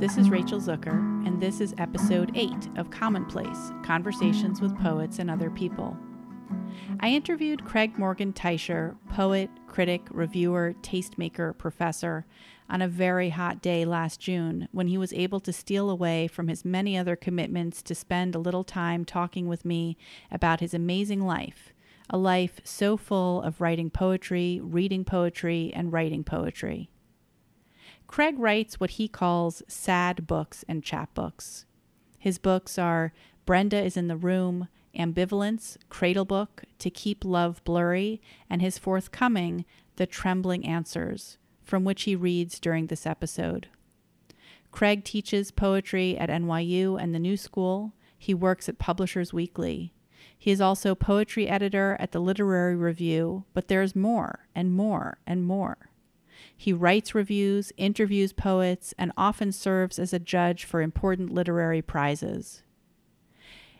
This is Rachel Zucker, and this is episode 8 of Commonplace Conversations with Poets and Other People. I interviewed Craig Morgan Teicher, poet, critic, reviewer, tastemaker, professor, on a very hot day last June when he was able to steal away from his many other commitments to spend a little time talking with me about his amazing life, a life so full of writing poetry, reading poetry, and writing poetry. Craig writes what he calls sad books and chapbooks. His books are Brenda is in the Room, Ambivalence, Cradle Book, To Keep Love Blurry, and his forthcoming The Trembling Answers, from which he reads during this episode. Craig teaches poetry at NYU and the New School. He works at Publishers Weekly. He is also poetry editor at the Literary Review, but there's more and more and more. He writes reviews, interviews poets, and often serves as a judge for important literary prizes.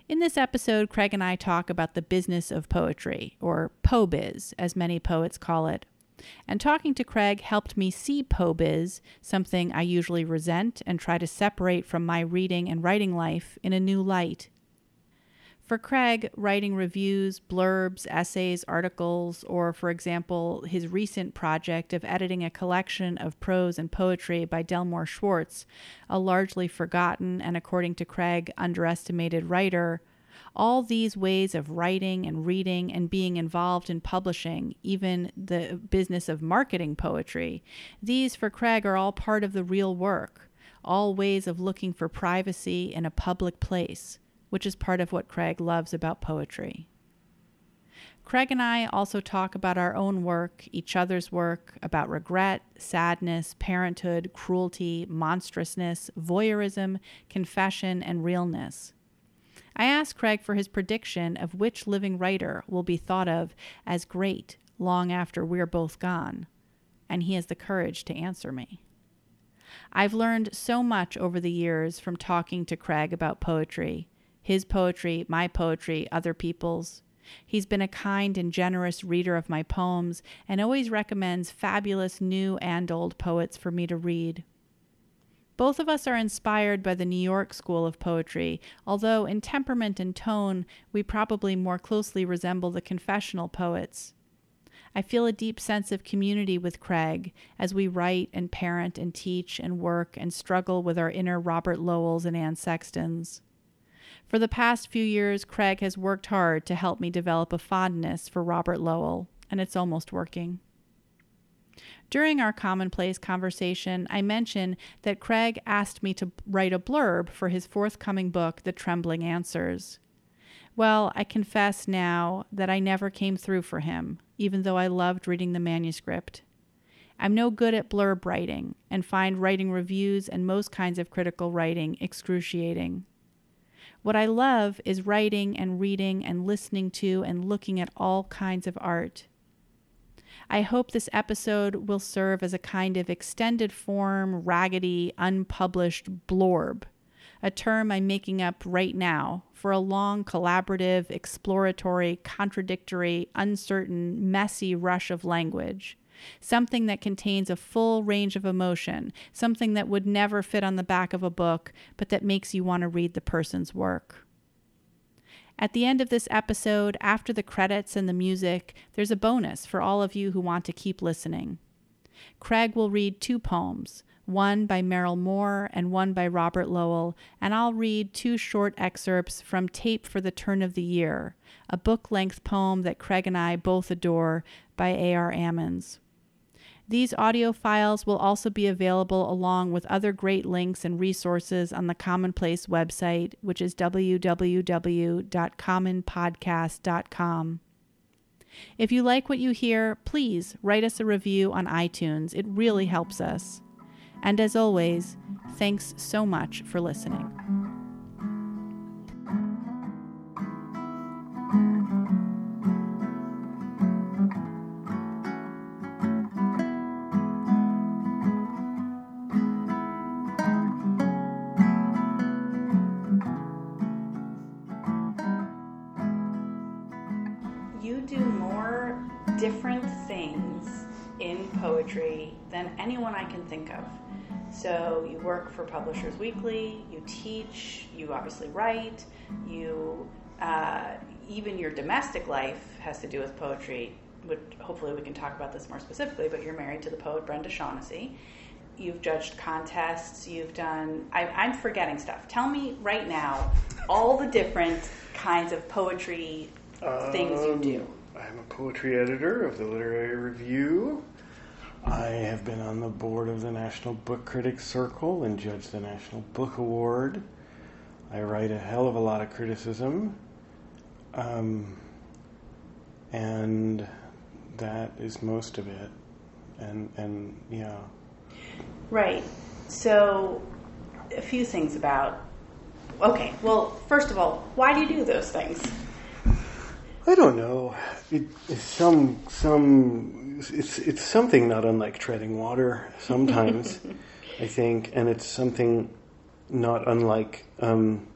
In this episode, Craig and I talk about the business of poetry, or POBiz, as many poets call it. And talking to Craig helped me see POBiz, something I usually resent and try to separate from my reading and writing life, in a new light. For Craig, writing reviews, blurbs, essays, articles, or, for example, his recent project of editing a collection of prose and poetry by Delmore Schwartz, a largely forgotten and, according to Craig, underestimated writer, all these ways of writing and reading and being involved in publishing, even the business of marketing poetry, these for Craig are all part of the real work, all ways of looking for privacy in a public place which is part of what Craig loves about poetry. Craig and I also talk about our own work, each other's work, about regret, sadness, parenthood, cruelty, monstrousness, voyeurism, confession, and realness. I asked Craig for his prediction of which living writer will be thought of as great long after we're both gone, and he has the courage to answer me. I've learned so much over the years from talking to Craig about poetry his poetry, my poetry, other people's. He's been a kind and generous reader of my poems and always recommends fabulous new and old poets for me to read. Both of us are inspired by the New York School of Poetry, although in temperament and tone we probably more closely resemble the confessional poets. I feel a deep sense of community with Craig as we write and parent and teach and work and struggle with our inner Robert Lowells and Anne Sextons. For the past few years, Craig has worked hard to help me develop a fondness for Robert Lowell, and it's almost working. During our commonplace conversation, I mentioned that Craig asked me to write a blurb for his forthcoming book, The Trembling Answers. Well, I confess now that I never came through for him, even though I loved reading the manuscript. I'm no good at blurb writing and find writing reviews and most kinds of critical writing excruciating. What I love is writing and reading and listening to and looking at all kinds of art. I hope this episode will serve as a kind of extended form, raggedy, unpublished blorb, a term I'm making up right now for a long, collaborative, exploratory, contradictory, uncertain, messy rush of language something that contains a full range of emotion, something that would never fit on the back of a book, but that makes you want to read the person's work. At the end of this episode, after the credits and the music, there's a bonus for all of you who want to keep listening. Craig will read two poems, one by Merrill Moore and one by Robert Lowell, and I'll read two short excerpts from Tape for the Turn of the Year, a book length poem that Craig and I both adore by A.R. Ammons. These audio files will also be available along with other great links and resources on the Commonplace website, which is www.commonpodcast.com. If you like what you hear, please write us a review on iTunes. It really helps us. And as always, thanks so much for listening. Poetry than anyone I can think of. So you work for Publishers Weekly, you teach, you obviously write, you uh, even your domestic life has to do with poetry. Which hopefully we can talk about this more specifically. But you're married to the poet Brenda Shaughnessy. You've judged contests. You've done. I, I'm forgetting stuff. Tell me right now all the different kinds of poetry things you do. Um, I'm a poetry editor of the Literary Review. I have been on the board of the National Book Critics Circle and judged the National Book Award. I write a hell of a lot of criticism. Um, and that is most of it. And, and yeah. Right. So, a few things about. Okay. Well, first of all, why do you do those things? I don't know. It, some some it's it's something not unlike treading water sometimes. I think, and it's something not unlike um,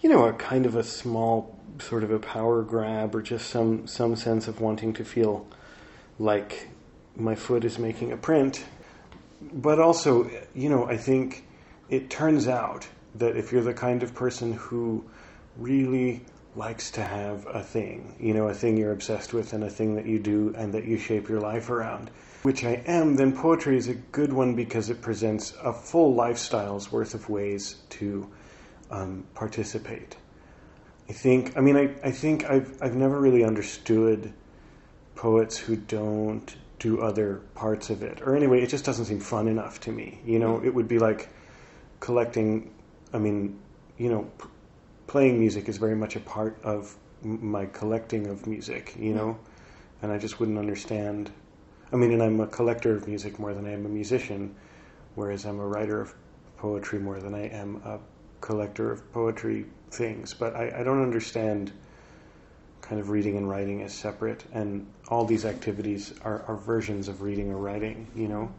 you know a kind of a small sort of a power grab or just some some sense of wanting to feel like my foot is making a print. But also, you know, I think it turns out that if you're the kind of person who really likes to have a thing, you know, a thing you're obsessed with and a thing that you do and that you shape your life around, which I am, then poetry is a good one because it presents a full lifestyle's worth of ways to um, participate. I think, I mean, I, I think I've, I've never really understood poets who don't do other parts of it. Or anyway, it just doesn't seem fun enough to me. You know, it would be like collecting, I mean, you know, p- playing music is very much a part of my collecting of music, you know, and I just wouldn't understand. I mean, and I'm a collector of music more than I am a musician, whereas I'm a writer of poetry more than I am a collector of poetry things. But I, I don't understand kind of reading and writing as separate, and all these activities are, are versions of reading or writing, you know?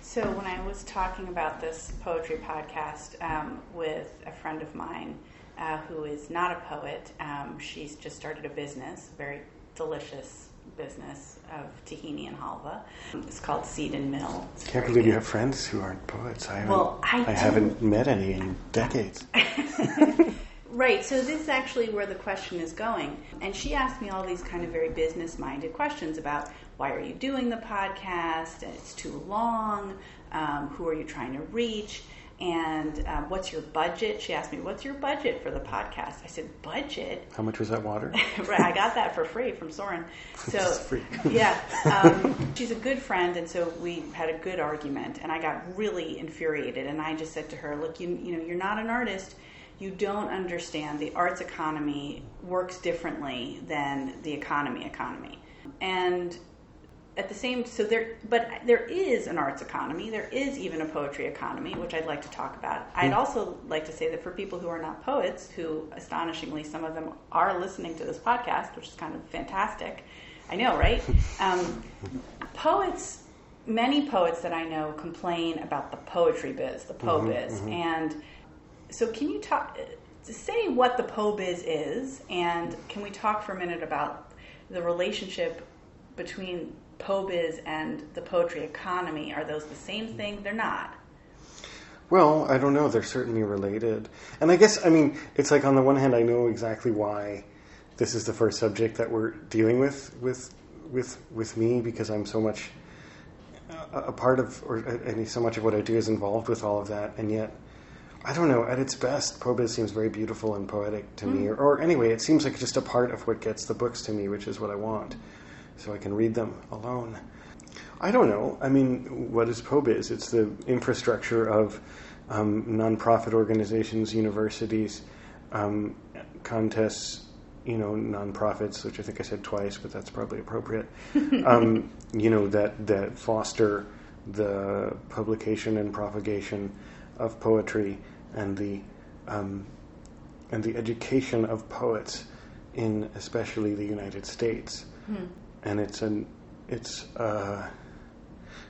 So, when I was talking about this poetry podcast um, with a friend of mine uh, who is not a poet, um, she's just started a business, a very delicious business of tahini and halva. It's called Seed and Mill. It's I can't believe you have friends who aren't poets. I haven't, Well, I do. haven't met any in decades. Right, so this is actually where the question is going. And she asked me all these kind of very business minded questions about why are you doing the podcast? It's too long. Um, who are you trying to reach? And um, what's your budget? She asked me, What's your budget for the podcast? I said, Budget? How much was that water? right, I got that for free from Soren. So, free. yeah, um, she's a good friend, and so we had a good argument, and I got really infuriated, and I just said to her, "Look, you you know, you're not an artist. You don't understand. The arts economy works differently than the economy economy, and." At the same, so there, but there is an arts economy. There is even a poetry economy, which I'd like to talk about. I'd hmm. also like to say that for people who are not poets, who astonishingly some of them are listening to this podcast, which is kind of fantastic. I know, right? Um, poets, many poets that I know complain about the poetry biz, the po mm-hmm, biz, mm-hmm. and so can you talk? Say what the po biz is, and can we talk for a minute about the relationship between po biz and the poetry economy? Are those the same thing? They're not. Well, I don't know. They're certainly related. And I guess, I mean, it's like on the one hand, I know exactly why this is the first subject that we're dealing with with with with me because I'm so much a, a part of, or and so much of what I do is involved with all of that, and yet. I don't know. At its best, Pobiz seems very beautiful and poetic to me. Or, or anyway, it seems like just a part of what gets the books to me, which is what I want. So I can read them alone. I don't know. I mean, what is POBIZ? It's the infrastructure of um, nonprofit organizations, universities, um, contests, you know, nonprofits, which I think I said twice, but that's probably appropriate. um, you know, that that foster the publication and propagation of poetry and the um, and the education of poets in especially the United States. And it's an it's uh,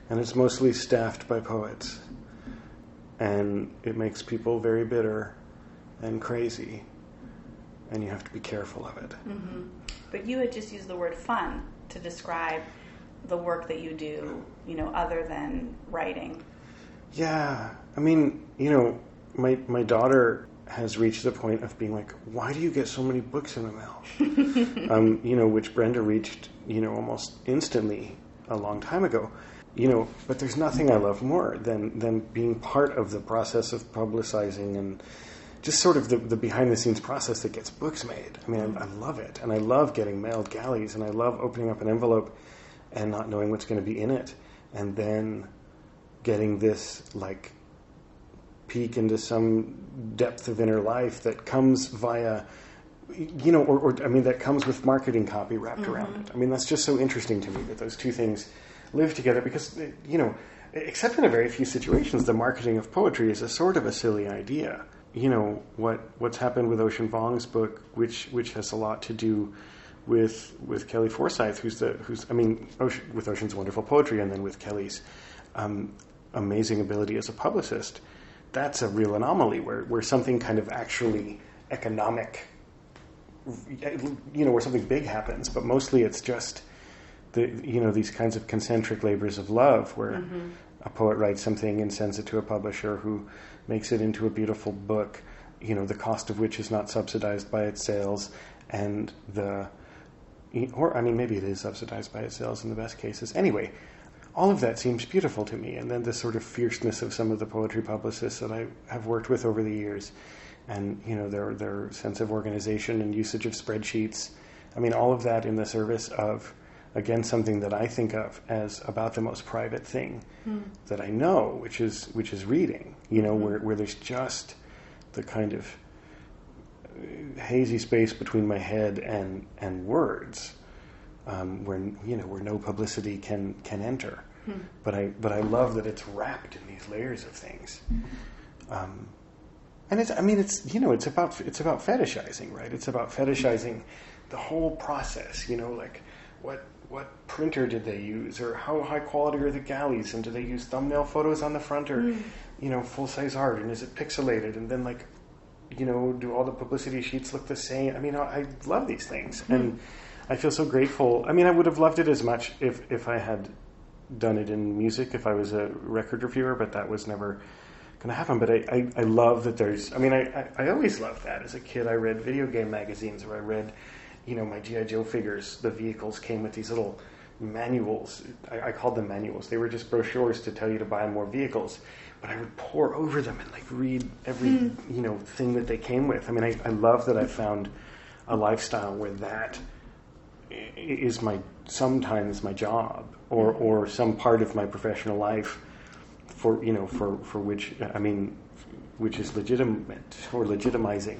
and it's mostly staffed by poets, and it makes people very bitter and crazy, and you have to be careful of it. Mm-hmm. But you had just used the word fun to describe the work that you do, you know, other than writing. Yeah, I mean, you know, my my daughter has reached the point of being like, "Why do you get so many books in the mail?" um, you know, which Brenda reached, you know, almost instantly a long time ago. You know, but there's nothing I love more than than being part of the process of publicizing and just sort of the, the behind the scenes process that gets books made. I mean, I, I love it, and I love getting mailed galleys, and I love opening up an envelope and not knowing what's going to be in it, and then getting this like peek into some depth of inner life that comes via you know or, or i mean that comes with marketing copy wrapped mm-hmm. around it. I mean that's just so interesting to me that those two things live together because you know except in a very few situations the marketing of poetry is a sort of a silly idea. You know what what's happened with ocean vuong's book which which has a lot to do with with kelly Forsythe who's the who's i mean Ocean, with ocean's wonderful poetry and then with kelly's um, amazing ability as a publicist, that's a real anomaly where, where something kind of actually economic, you know, where something big happens, but mostly it's just the, you know, these kinds of concentric labors of love where mm-hmm. a poet writes something and sends it to a publisher who makes it into a beautiful book, you know, the cost of which is not subsidized by its sales and the, or I mean, maybe it is subsidized by its sales in the best cases. Anyway, all of that seems beautiful to me. And then the sort of fierceness of some of the poetry publicists that I have worked with over the years, and you know their their sense of organization and usage of spreadsheets. I mean, all of that in the service of again something that I think of as about the most private thing mm. that I know, which is which is reading. You know, mm. where where there's just the kind of uh, hazy space between my head and and words, um, where you know where no publicity can can enter. Hmm. But I but I love that it's wrapped in these layers of things. Um, and it's I mean it's you know it's about it's about fetishizing right it's about fetishizing the whole process you know like what what printer did they use or how high quality are the galleys and do they use thumbnail photos on the front or mm. you know full size art and is it pixelated and then like you know do all the publicity sheets look the same I mean I, I love these things mm. and I feel so grateful I mean I would have loved it as much if if I had done it in music if I was a record reviewer, but that was never going to happen. But I, I, I, love that there's, I mean, I, I, always loved that. As a kid, I read video game magazines where I read, you know, my G.I. Joe figures. The vehicles came with these little manuals. I, I called them manuals. They were just brochures to tell you to buy more vehicles. But I would pore over them and like read every, mm. you know, thing that they came with. I mean, I, I love that I found a lifestyle where that is my sometimes my job or or some part of my professional life for you know for for which I mean which is legitimate or legitimizing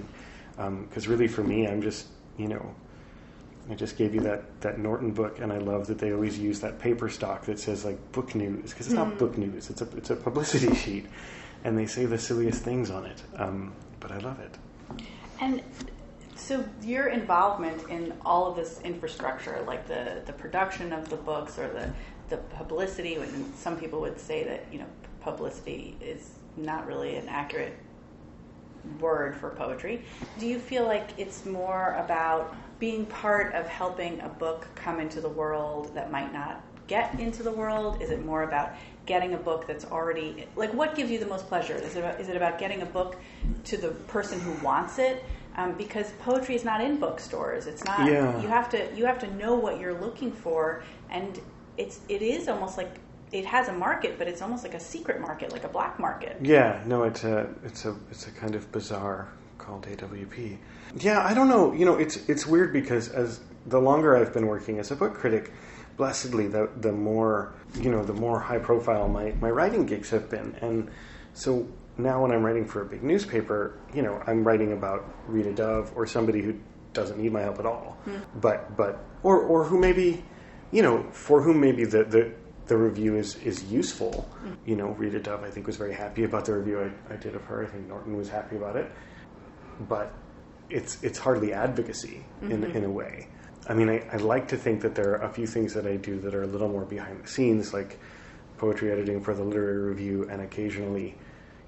because um, really for me I'm just you know I just gave you that that Norton book and I love that they always use that paper stock that says like book news because it's mm. not hmm. book news it's a it's a publicity sheet and they say the silliest things on it um, but I love it and so your involvement in all of this infrastructure, like the, the production of the books or the, the publicity, and some people would say that, you know, publicity is not really an accurate word for poetry. Do you feel like it's more about being part of helping a book come into the world that might not get into the world? Is it more about getting a book that's already like what gives you the most pleasure? Is it about, is it about getting a book to the person who wants it? Um, because poetry is not in bookstores. It's not. Yeah. You have to you have to know what you're looking for, and it's it is almost like it has a market, but it's almost like a secret market, like a black market. Yeah, no, it's a it's a it's a kind of bazaar called AWP. Yeah, I don't know. You know, it's it's weird because as the longer I've been working as a book critic, blessedly, the the more you know, the more high profile my my writing gigs have been, and so now when I'm writing for a big newspaper, you know, I'm writing about Rita Dove or somebody who doesn't need my help at all. Mm. But but or or who maybe, you know, for whom maybe the the, the review is is useful. Mm. You know, Rita Dove I think was very happy about the review I, I did of her. I think Norton was happy about it. But it's it's hardly advocacy mm-hmm. in in a way. I mean, I, I like to think that there are a few things that I do that are a little more behind the scenes, like poetry editing for the literary review, and occasionally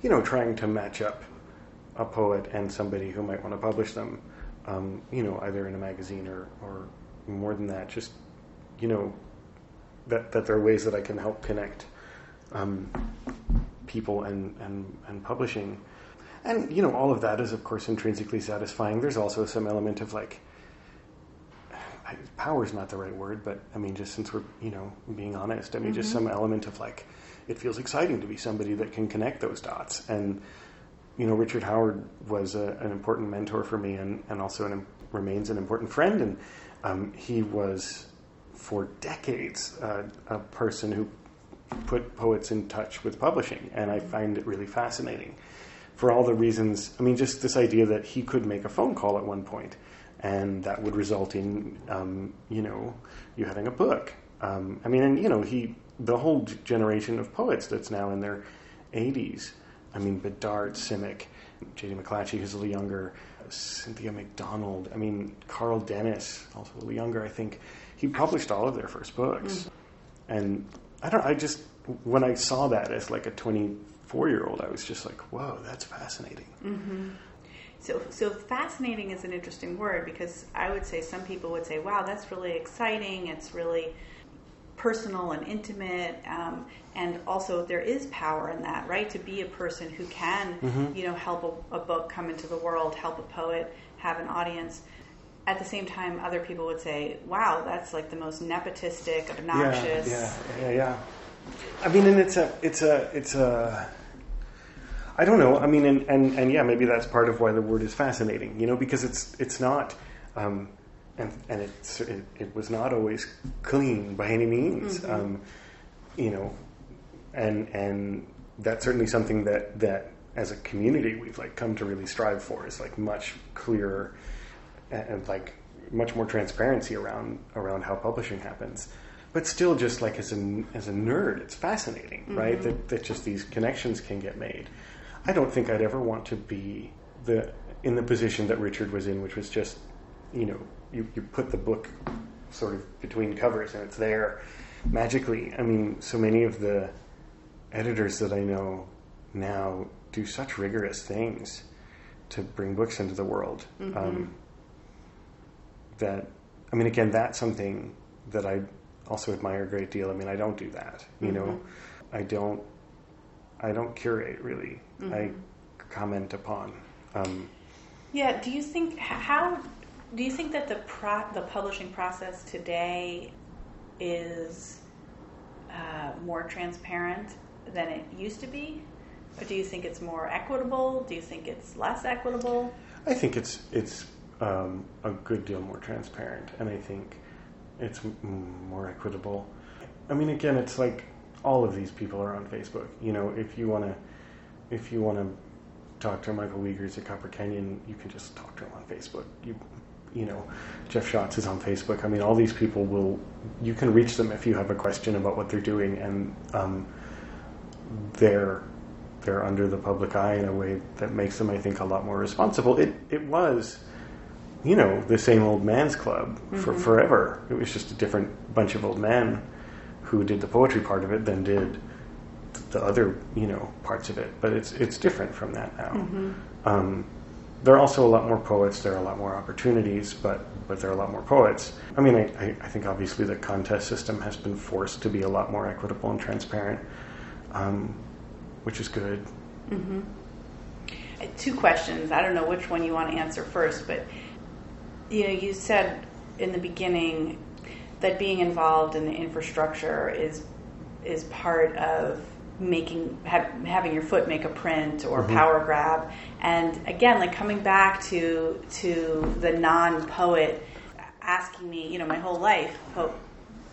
you know, trying to match up a poet and somebody who might want to publish them, um, you know, either in a magazine or, or more than that, just, you know, that, that there are ways that I can help connect um, people and, and, and publishing. And, you know, all of that is, of course, intrinsically satisfying. There's also some element of like, power is not the right word, but I mean, just since we're, you know, being honest, I mean, mm-hmm. just some element of like, it feels exciting to be somebody that can connect those dots. And, you know, Richard Howard was a, an important mentor for me and, and also an, remains an important friend. And um, he was, for decades, uh, a person who put poets in touch with publishing. And I find it really fascinating for all the reasons. I mean, just this idea that he could make a phone call at one point and that would result in um, you know you having a book. Um, I mean, and you know he the whole generation of poets that's now in their 80s. I mean, Bidart, Simic, J.D. McClatchy, who's a little younger, Cynthia Macdonald. I mean, Carl Dennis, also a little younger. I think he published all of their first books, mm-hmm. and I don't. I just when I saw that as like a 24 year old, I was just like, whoa, that's fascinating. Mm-hmm. So, so fascinating is an interesting word because I would say some people would say, "Wow, that's really exciting. It's really personal and intimate." Um, and also, there is power in that, right? To be a person who can, mm-hmm. you know, help a, a, book come into the world, help a poet have an audience. At the same time, other people would say, "Wow, that's like the most nepotistic, obnoxious." Yeah, yeah, yeah. yeah. I mean, and it's a, it's a, it's a I don't know. I mean, and, and, and yeah, maybe that's part of why the word is fascinating, you know, because it's it's not, um, and and it, it, it was not always clean by any means, mm-hmm. um, you know, and and that's certainly something that that as a community we've like come to really strive for is like much clearer and, and like much more transparency around around how publishing happens but still just like as a as a nerd it's fascinating mm-hmm. right that, that just these connections can get made I don't think I'd ever want to be the in the position that Richard was in, which was just, you know, you, you put the book sort of between covers and it's there magically. I mean, so many of the editors that I know now do such rigorous things to bring books into the world. Mm-hmm. Um, that, I mean, again, that's something that I also admire a great deal. I mean, I don't do that, you mm-hmm. know, I don't I don't curate really. Mm-hmm. I comment upon. Um, yeah. Do you think how do you think that the pro, the publishing process today is uh, more transparent than it used to be, or do you think it's more equitable? Do you think it's less equitable? I think it's it's um, a good deal more transparent, and I think it's m- more equitable. I mean, again, it's like all of these people are on Facebook. You know, if you want to, if you want to talk to Michael Wiegers at Copper Canyon, you can just talk to him on Facebook. You, you know, Jeff Shotts is on Facebook. I mean, all these people will. You can reach them if you have a question about what they're doing, and um, they're they're under the public eye in a way that makes them, I think, a lot more responsible. It it was. You know, the same old man's club for mm-hmm. forever. It was just a different bunch of old men who did the poetry part of it than did the other you know parts of it. But it's it's different from that now. Mm-hmm. Um, there are also a lot more poets. There are a lot more opportunities, but but there are a lot more poets. I mean, I, I think obviously the contest system has been forced to be a lot more equitable and transparent, um, which is good. Mm-hmm. Two questions. I don't know which one you want to answer first, but you know, you said in the beginning that being involved in the infrastructure is is part of making have, having your foot make a print or mm-hmm. power grab and again like coming back to to the non poet asking me you know my whole life hope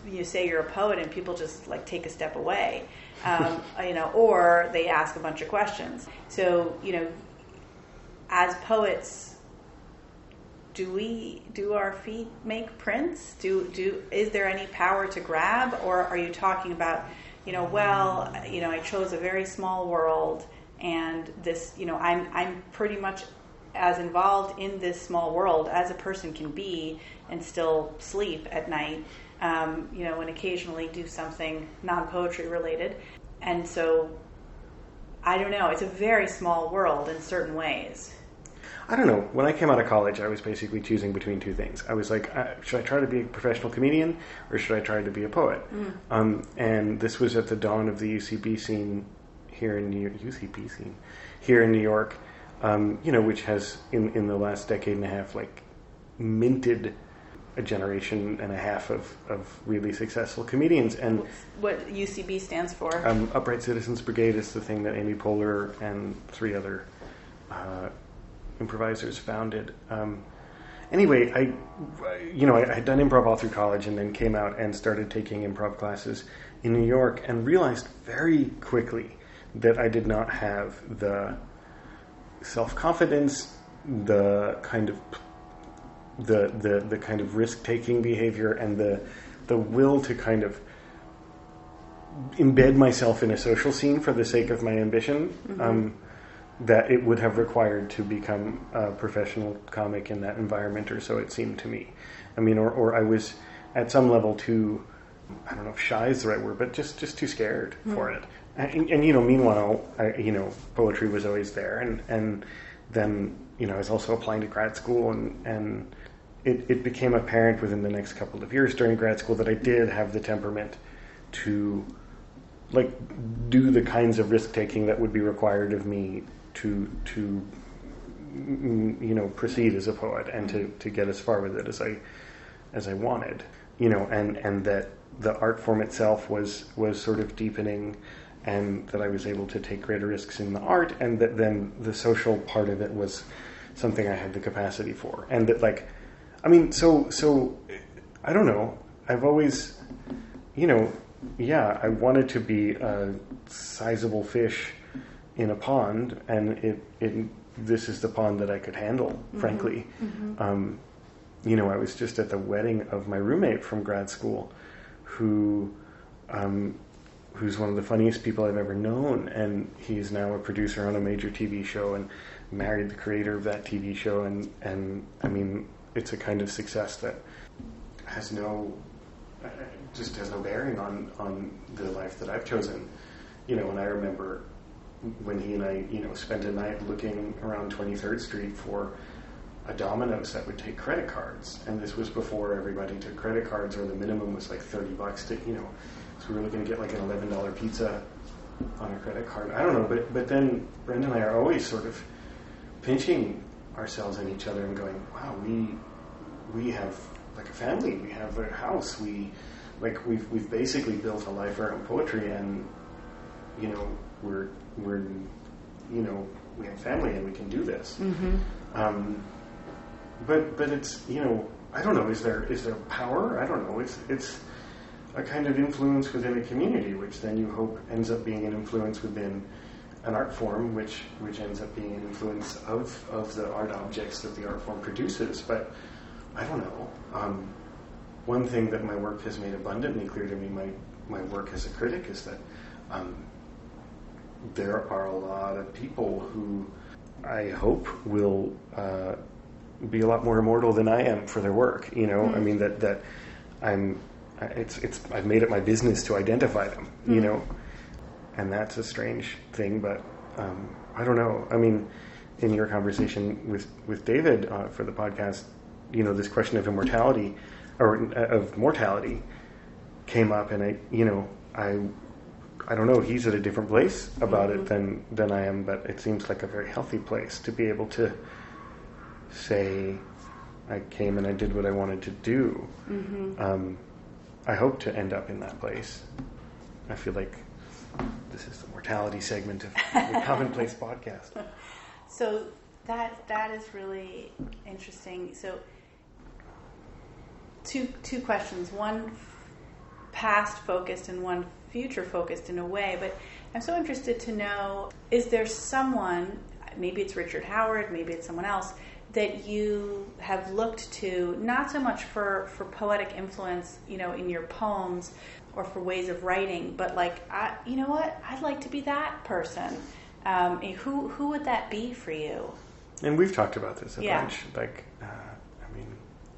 you say you're a poet and people just like take a step away um, you know or they ask a bunch of questions so you know as poets do we do our feet make prints? Do do is there any power to grab, or are you talking about, you know, well, you know, I chose a very small world, and this, you know, I'm I'm pretty much as involved in this small world as a person can be, and still sleep at night, um, you know, and occasionally do something non poetry related, and so. I don't know. It's a very small world in certain ways. I don't know. When I came out of college, I was basically choosing between two things. I was like, uh, should I try to be a professional comedian or should I try to be a poet? Mm. Um, and this was at the dawn of the UCB scene here in New York, UCB scene here in New York, um, you know, which has in in the last decade and a half like minted a generation and a half of, of really successful comedians. And what UCB stands for? Um, Upright Citizens Brigade is the thing that Amy Poehler and three other uh, improvisers founded. Um, anyway, I, you know, I had done improv all through college and then came out and started taking improv classes in New York and realized very quickly that I did not have the self confidence, the kind of the the the kind of risk taking behavior and the the will to kind of embed myself in a social scene for the sake of my ambition mm-hmm. um, that it would have required to become a professional comic in that environment or so it seemed to me. I mean or, or i was at some level too i don't know if shy is the right word but just just too scared mm-hmm. for it. And, and, you know meanwhile I, you know poetry was always there. And and then you know i was also applying to grad school and and it, it became apparent within the next couple of years during grad school that I did have the temperament to like do the kinds of risk taking that would be required of me to to mm, you know proceed as a poet and to, to get as far with it as I as I wanted you know and and that the art form itself was was sort of deepening and that I was able to take greater risks in the art and that then the social part of it was something I had the capacity for and that like I mean, so so I don't know. I've always, you know, yeah, I wanted to be a sizable fish in a pond, and it it this is the pond that I could handle. Mm-hmm. Frankly, mm-hmm. Um, you know, I was just at the wedding of my roommate from grad school, who. Um, who's one of the funniest people I've ever known, and he's now a producer on a major TV show and married the creator of that TV show, and and I mean, it's a kind of success that has no just has no bearing on on the life that I've chosen. You know, and I remember when he and I, you know, spent a night looking around 23rd Street for a Domino's that would take credit cards, and this was before everybody took credit cards, or the minimum was like 30 bucks to, you know, so we were looking to get like an $11 pizza on a credit card. I don't know, but but then Brenda and I are always sort of pinching ourselves and each other and going, wow, we we have like a family, we have a house, we like we've we've basically built a life around poetry, and you know we're we're you know we have family and we can do this. Mm-hmm. Um, but but it's you know I don't know is there is there power I don't know it's it's a kind of influence within a community which then you hope ends up being an influence within an art form which which ends up being an influence of of the art objects that the art form produces but I don't know. Um, one thing that my work has made abundantly clear to me, my, my work as a critic, is that um, there are a lot of people who I hope will uh, be a lot more immortal than I am for their work. You know, mm-hmm. I mean that that I'm. It's it's I've made it my business to identify them. Mm-hmm. You know, and that's a strange thing, but um, I don't know. I mean, in your conversation with with David uh, for the podcast, you know this question of immortality or uh, of mortality came up, and I you know I I don't know he's at a different place about mm-hmm. it than than I am, but it seems like a very healthy place to be able to say I came and I did what I wanted to do. Mm-hmm. Um, I hope to end up in that place. I feel like this is the mortality segment of the Commonplace podcast. So that that is really interesting. So two two questions. One past focused and one future focused in a way. But I'm so interested to know: is there someone? Maybe it's Richard Howard. Maybe it's someone else that you have looked to not so much for for poetic influence, you know, in your poems or for ways of writing, but like, I, you know what? I'd like to be that person. Um, who who would that be for you? And we've talked about this a yeah. bunch. Like, uh,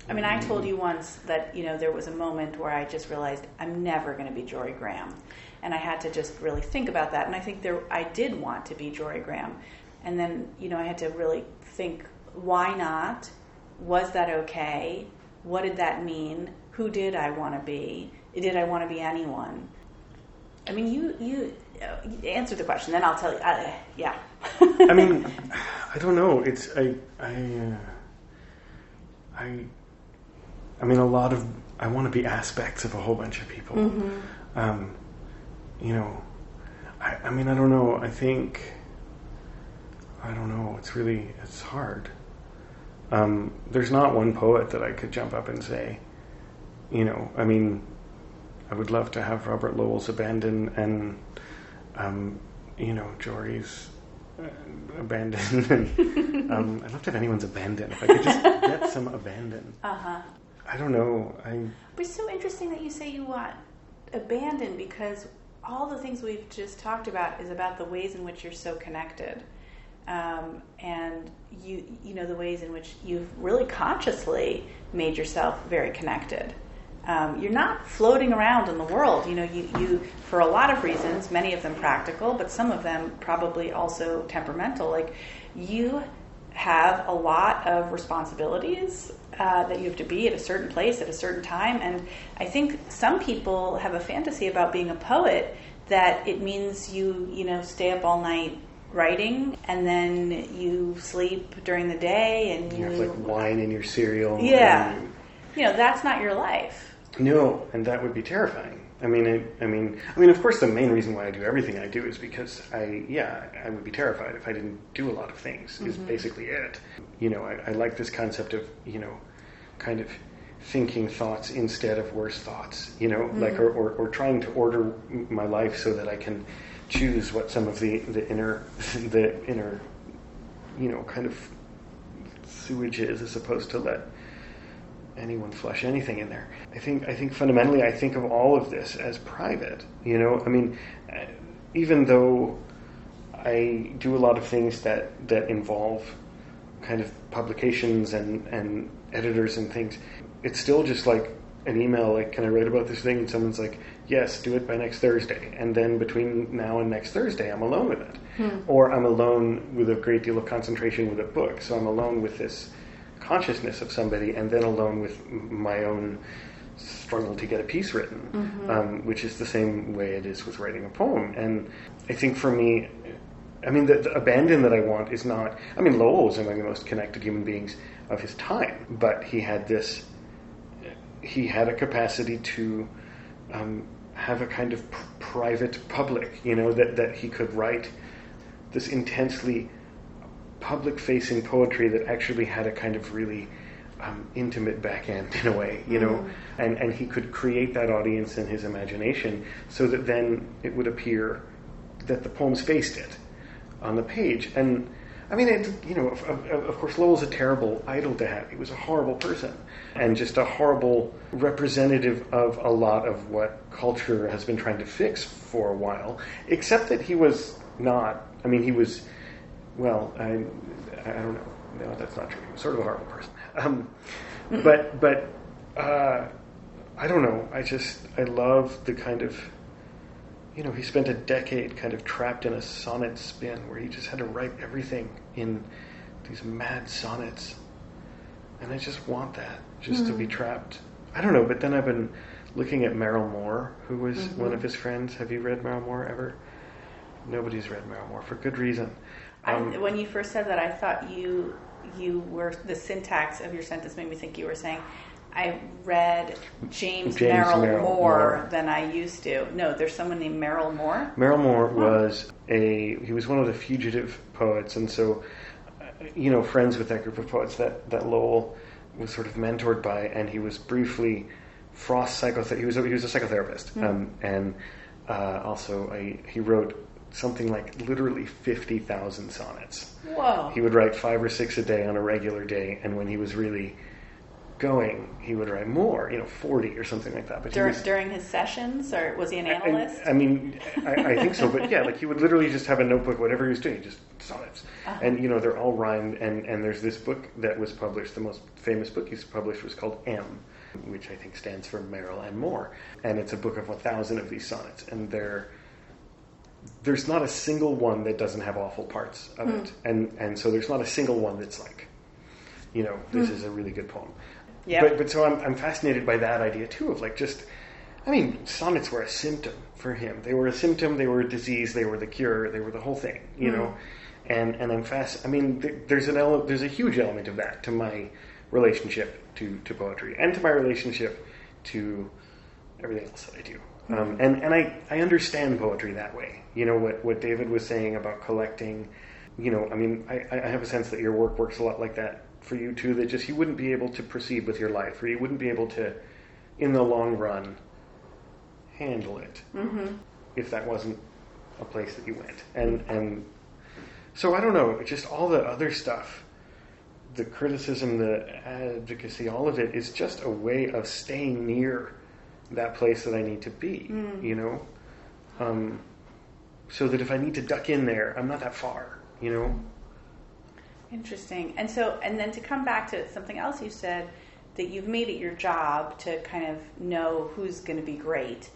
I mean, I told you once that you know there was a moment where I just realized I'm never going to be Jorie Graham, and I had to just really think about that. And I think there, I did want to be Jorie Graham, and then you know I had to really think, why not? Was that okay? What did that mean? Who did I want to be? Did I want to be anyone? I mean, you you uh, answer the question, then I'll tell you. Uh, yeah. I mean, I don't know. It's I I uh, I I mean a lot of I want to be aspects of a whole bunch of people. Mm-hmm. Um, you know, I, I mean I don't know. I think I don't know. It's really it's hard. Um, there's not one poet that I could jump up and say, you know, I mean, I would love to have Robert Lowell's Abandon and, um, you know, Jorie's uh, Abandon. and, um, I'd love to have anyone's Abandon. If I could just get some Abandon. Uh huh. I don't know. I But it's so interesting that you say you want abandon because all the things we've just talked about is about the ways in which you're so connected. Um, and you, you know, the ways in which you've really consciously made yourself very connected. Um, you're not floating around in the world. You know, you, you, for a lot of reasons, many of them practical, but some of them probably also temperamental. Like, you have a lot of responsibilities uh, that you have to be at a certain place at a certain time. And I think some people have a fantasy about being a poet that it means you, you know, stay up all night writing and then you sleep during the day and you you, have like wine in your cereal. Yeah. you know, that's not your life. no, and that would be terrifying. I mean, it, I mean, I mean. Of course, the main reason why I do everything I do is because I, yeah, I would be terrified if I didn't do a lot of things. Is mm-hmm. basically it. You know, I, I like this concept of you know, kind of thinking thoughts instead of worse thoughts. You know, mm-hmm. like or, or, or trying to order my life so that I can choose what some of the the inner the inner, you know, kind of sewage is, as opposed to let anyone flush anything in there. I think I think fundamentally I think of all of this as private. You know, I mean, uh, even though I do a lot of things that that involve kind of publications and and editors and things, it's still just like an email like can I write about this thing? And someone's like yes do it by next Thursday. And then between now and next Thursday I'm alone with it. Or I'm alone with a great deal of concentration with a book. So I'm alone with this consciousness of somebody and then alone with my own struggle to get a piece written, um, which is the same way it is with writing a poem. And I think for me, I mean, the, the abandon that I want is not, I mean, Lowell was among the most connected human beings of his time, but he had this, he had a capacity to um, have a kind of pr- private public, you know, that, that he could write this intensely public facing poetry that actually had a kind of really um, intimate back end in a way, you know, and, and he could create that audience in his imagination so that then it would appear that the poems faced it on the page. And I mean, it, you know, of, of, of course, Lowell's a terrible idol to have. He was a horrible person and just a horrible representative of a lot of what culture has been trying to fix for a while, except that he was not, I mean, he was well, I, I don't know. No, that's not true. He was sort of a horrible person. Um, but but uh, I don't know. I just I love the kind of you know he spent a decade kind of trapped in a sonnet spin where he just had to write everything in these mad sonnets, and I just want that just to be trapped. I don't know. But then I've been looking at Merrill Moore, who was one of his friends. Have you read Merrill Moore ever? Nobody's read Merrill Moore for good reason. Um, I, when you first said that, I thought you you were the syntax of your sentence made me think you were saying, "I read James, James Merrill, Merrill more, Moore. than I used to." No, there's someone named Merrill Moore. Merrill Moore was a he was one of the fugitive poets, and so uh, you know friends with that group of poets that that Lowell was sort of mentored by, and he was briefly Frost psychotherapist. He was a, he was a psychotherapist, um, and uh, also a, he wrote something like literally fifty thousand sonnets. Whoa. He would write five or six a day on a regular day, and when he was really going, he would write more, you know, forty or something like that. But Dur- was, during his sessions, or was he an analyst? I, I mean, I, I think so, but yeah, like he would literally just have a notebook, whatever he was doing, just sonnets, Uh-huh. and you know they're all rhymed. And and there's this book that was published. The most famous book he's published was called M, which I think stands for Merrill and Moore, and it's a book of a thousand of these sonnets, and they're there's not a single one that doesn't have awful parts of hmm. it, and and so there's not a single one that's like, you know, this hmm. is a really good poem. Yep. But but so I'm I'm fascinated by that idea too of like just I mean, sonnets were a symptom for him. They were a symptom. They were a disease. They were the cure. They were the whole thing. You know, hmm. and and I'm fast. I mean, th- there's an ele- there's a huge element of that to my relationship to to poetry and to my relationship to everything else that I do. Um, and and I, I understand poetry that way. You know what what David was saying about collecting. You know, I mean, I, I have a sense that your work works a lot like that for you too. That just you wouldn't be able to proceed with your life, or you wouldn't be able to, in the long run, handle it if that wasn't a place that you went. And and so I don't know, just all the other stuff, the criticism, the advocacy, all of it is just a way of staying near that place that I need to be. You know, um, so that if I need to duck in there, I'm not that far. You know. Interesting. And so, and then to come back to something else you said, that you've made it your job to kind of know who's going to be great.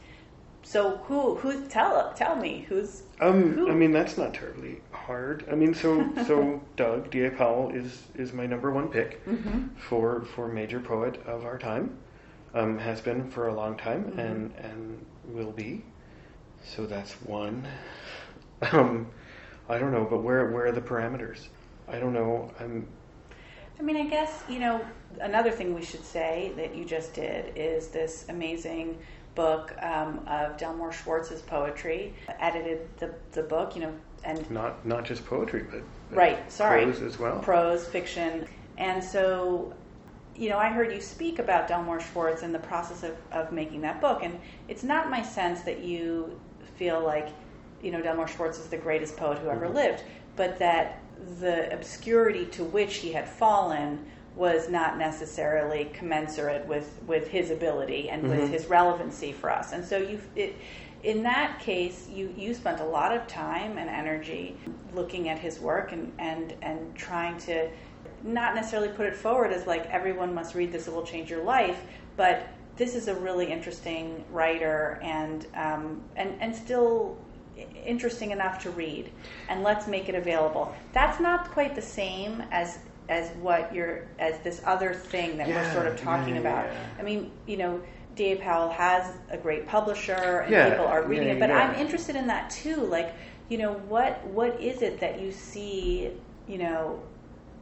So who who tell tell me who's Um, who? I mean, that's not terribly hard. I mean, so so Doug D. A. Powell is is my number one pick for for major poet of our time. Um, has been for a long time and and will be. So that's one. Um, I don't know, but where where are the parameters? I don't know. I'm I mean, I guess, you know, another thing we should say that you just did is this amazing book um, of Delmore Schwartz's poetry. Edited the, the book, you know, and not not just poetry, but, but right, sorry, prose as well. prose, fiction. And so, you know, I heard you speak about Delmore Schwartz in the process of, of making that book. And it's not my sense that you feel like, you know, Delmore Schwartz is the greatest poet who ever mm-hmm. lived, but that the obscurity to which he had fallen was not necessarily commensurate with, with his ability and with mm-hmm. his relevancy for us. And so you it in that case you, you spent a lot of time and energy looking at his work and, and, and trying to not necessarily put it forward as like everyone must read this, it will change your life, but this is a really interesting writer and um, and and still interesting enough to read and let's make it available that's not quite the same as as what you're as this other thing that we're sort of talking yeah, about yeah. i mean you know D. A. Powell has a great publisher and Yeah, people are reading yeah, it but yeah. I'm interested in that too like you know what what is it that you see you know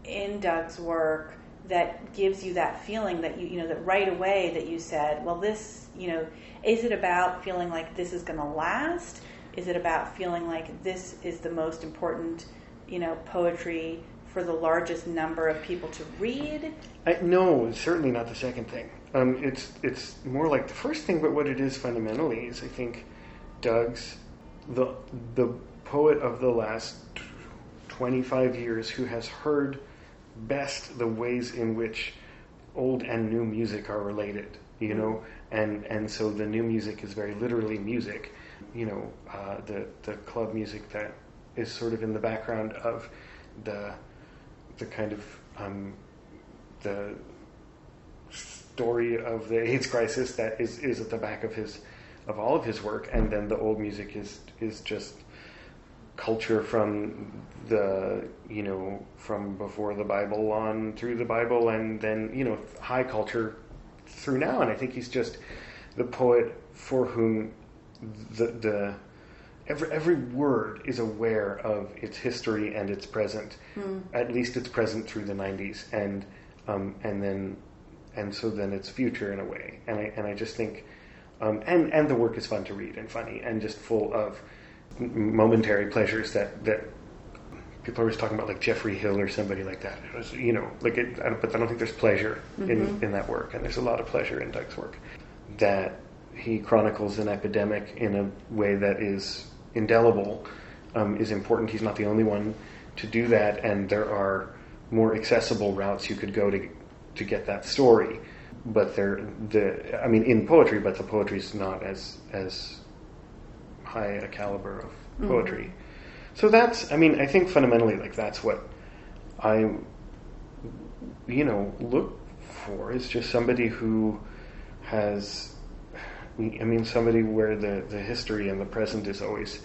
in Doug's work that gives you that feeling that you you know that right away that you said, well, this you know, is it about feeling like this is going to last? Is it about feeling like this is the most important you know poetry for the largest number of people to read? I, no, certainly not the second thing. Um, it's it's more like the first thing, but what it is fundamentally is I think Doug's the the poet of the last twenty five years who has heard best the ways in which old and new music are related. You know, and and so the new music is very literally music. You know, uh, the the club music that is sort of in the background of the the kind of um, the story of the AIDS crisis that is, is at the back of his of all of his work, and then the old music is is just culture from the you know from before the Bible on through the Bible, and then you know high culture through now. And I think he's just the poet for whom the the every every word is aware of its history and its present. At least it's present through the '90s, and um, and then and so then it's future in a way. And I and I just think, um, and and the work is fun to read and funny and just full of momentary pleasures that that people are always talking about like Geoffrey Hill or somebody like that. Was, you know, like it, I but I don't think there's pleasure in in that work, and there's a lot of pleasure in Doug's work. That he chronicles an epidemic in a way that is indelible um, is important. He's not the only one to do that, and there are more accessible routes you could go to to get that story. But there, the I mean, in poetry, but the poetry is not as as high a caliber of poetry. So that's, I mean, I think fundamentally, like that's what I, you know, look for is just somebody who has, I mean, somebody where the, the history and the present is always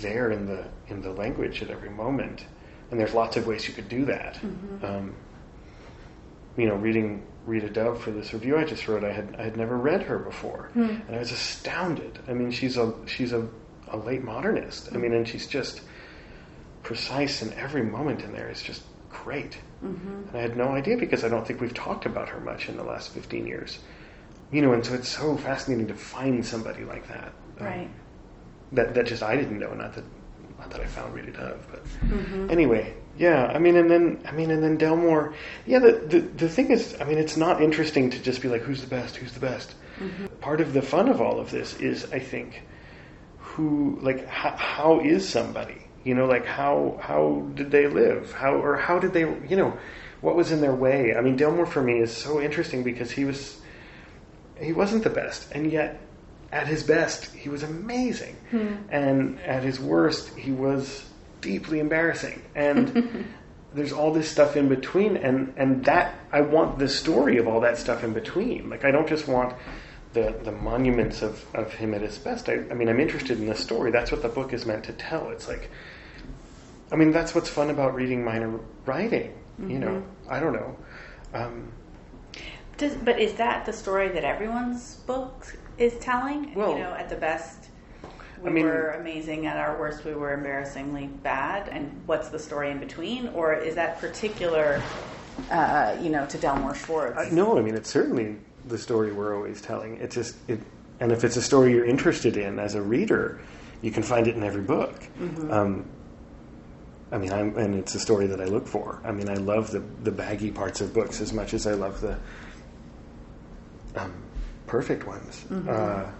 there in the in the language at every moment, and there's lots of ways you could do that. Um, you know, reading Rita Dove for this review I just wrote. I had I had never read her before, Hmm. and I was astounded. I mean, she's a she's a, a late modernist. I mean, and she's just precise in every moment in there is just great. Mm-hmm. And I had no idea because I don't think we've talked about her much in the last fifteen years. You know, and so it's so fascinating to find somebody like that. um, Right. that that just I didn't know, not that not that I found Rita Dove, but Mm-hmm. anyway, yeah. I mean, and then I mean, and then Delmore. Yeah, the, the the thing is, I mean, it's not interesting to just be like, who's the best, who's the best. Mm-hmm. Part of the fun of all of this is, I think, who like how, how is somebody? You know, like how how did they live? How or how did they? You know, what was in their way? I mean, Delmore for me is so interesting because he was he wasn't the best, and yet at his best he was amazing, hmm. and at his worst he was deeply embarrassing. And there's all this stuff in between, and and that I want the story of all that stuff in between. Like I don't just want the the monuments of of him at his best. I, I mean, I'm interested in the story. That's what the book is meant to tell. It's like. I mean, that's what's fun about reading minor writing. You know, I don't know. Um, Does, but is that the story that everyone's book is telling? Well- you know, at the best, we I mean- were amazing. At our worst, we were embarrassingly bad. And what's the story in between? Or is that particular, uh, you know, to Delmore Schwartz? I, no, I mean it's certainly the story we're always telling. It's just it, and if it's a story you're interested in as a reader, you can find it in every book. Um, I mean, I'm, and it's a story that I look for. I mean, I love the the baggy parts of books as much as I love the um, perfect ones. Uh,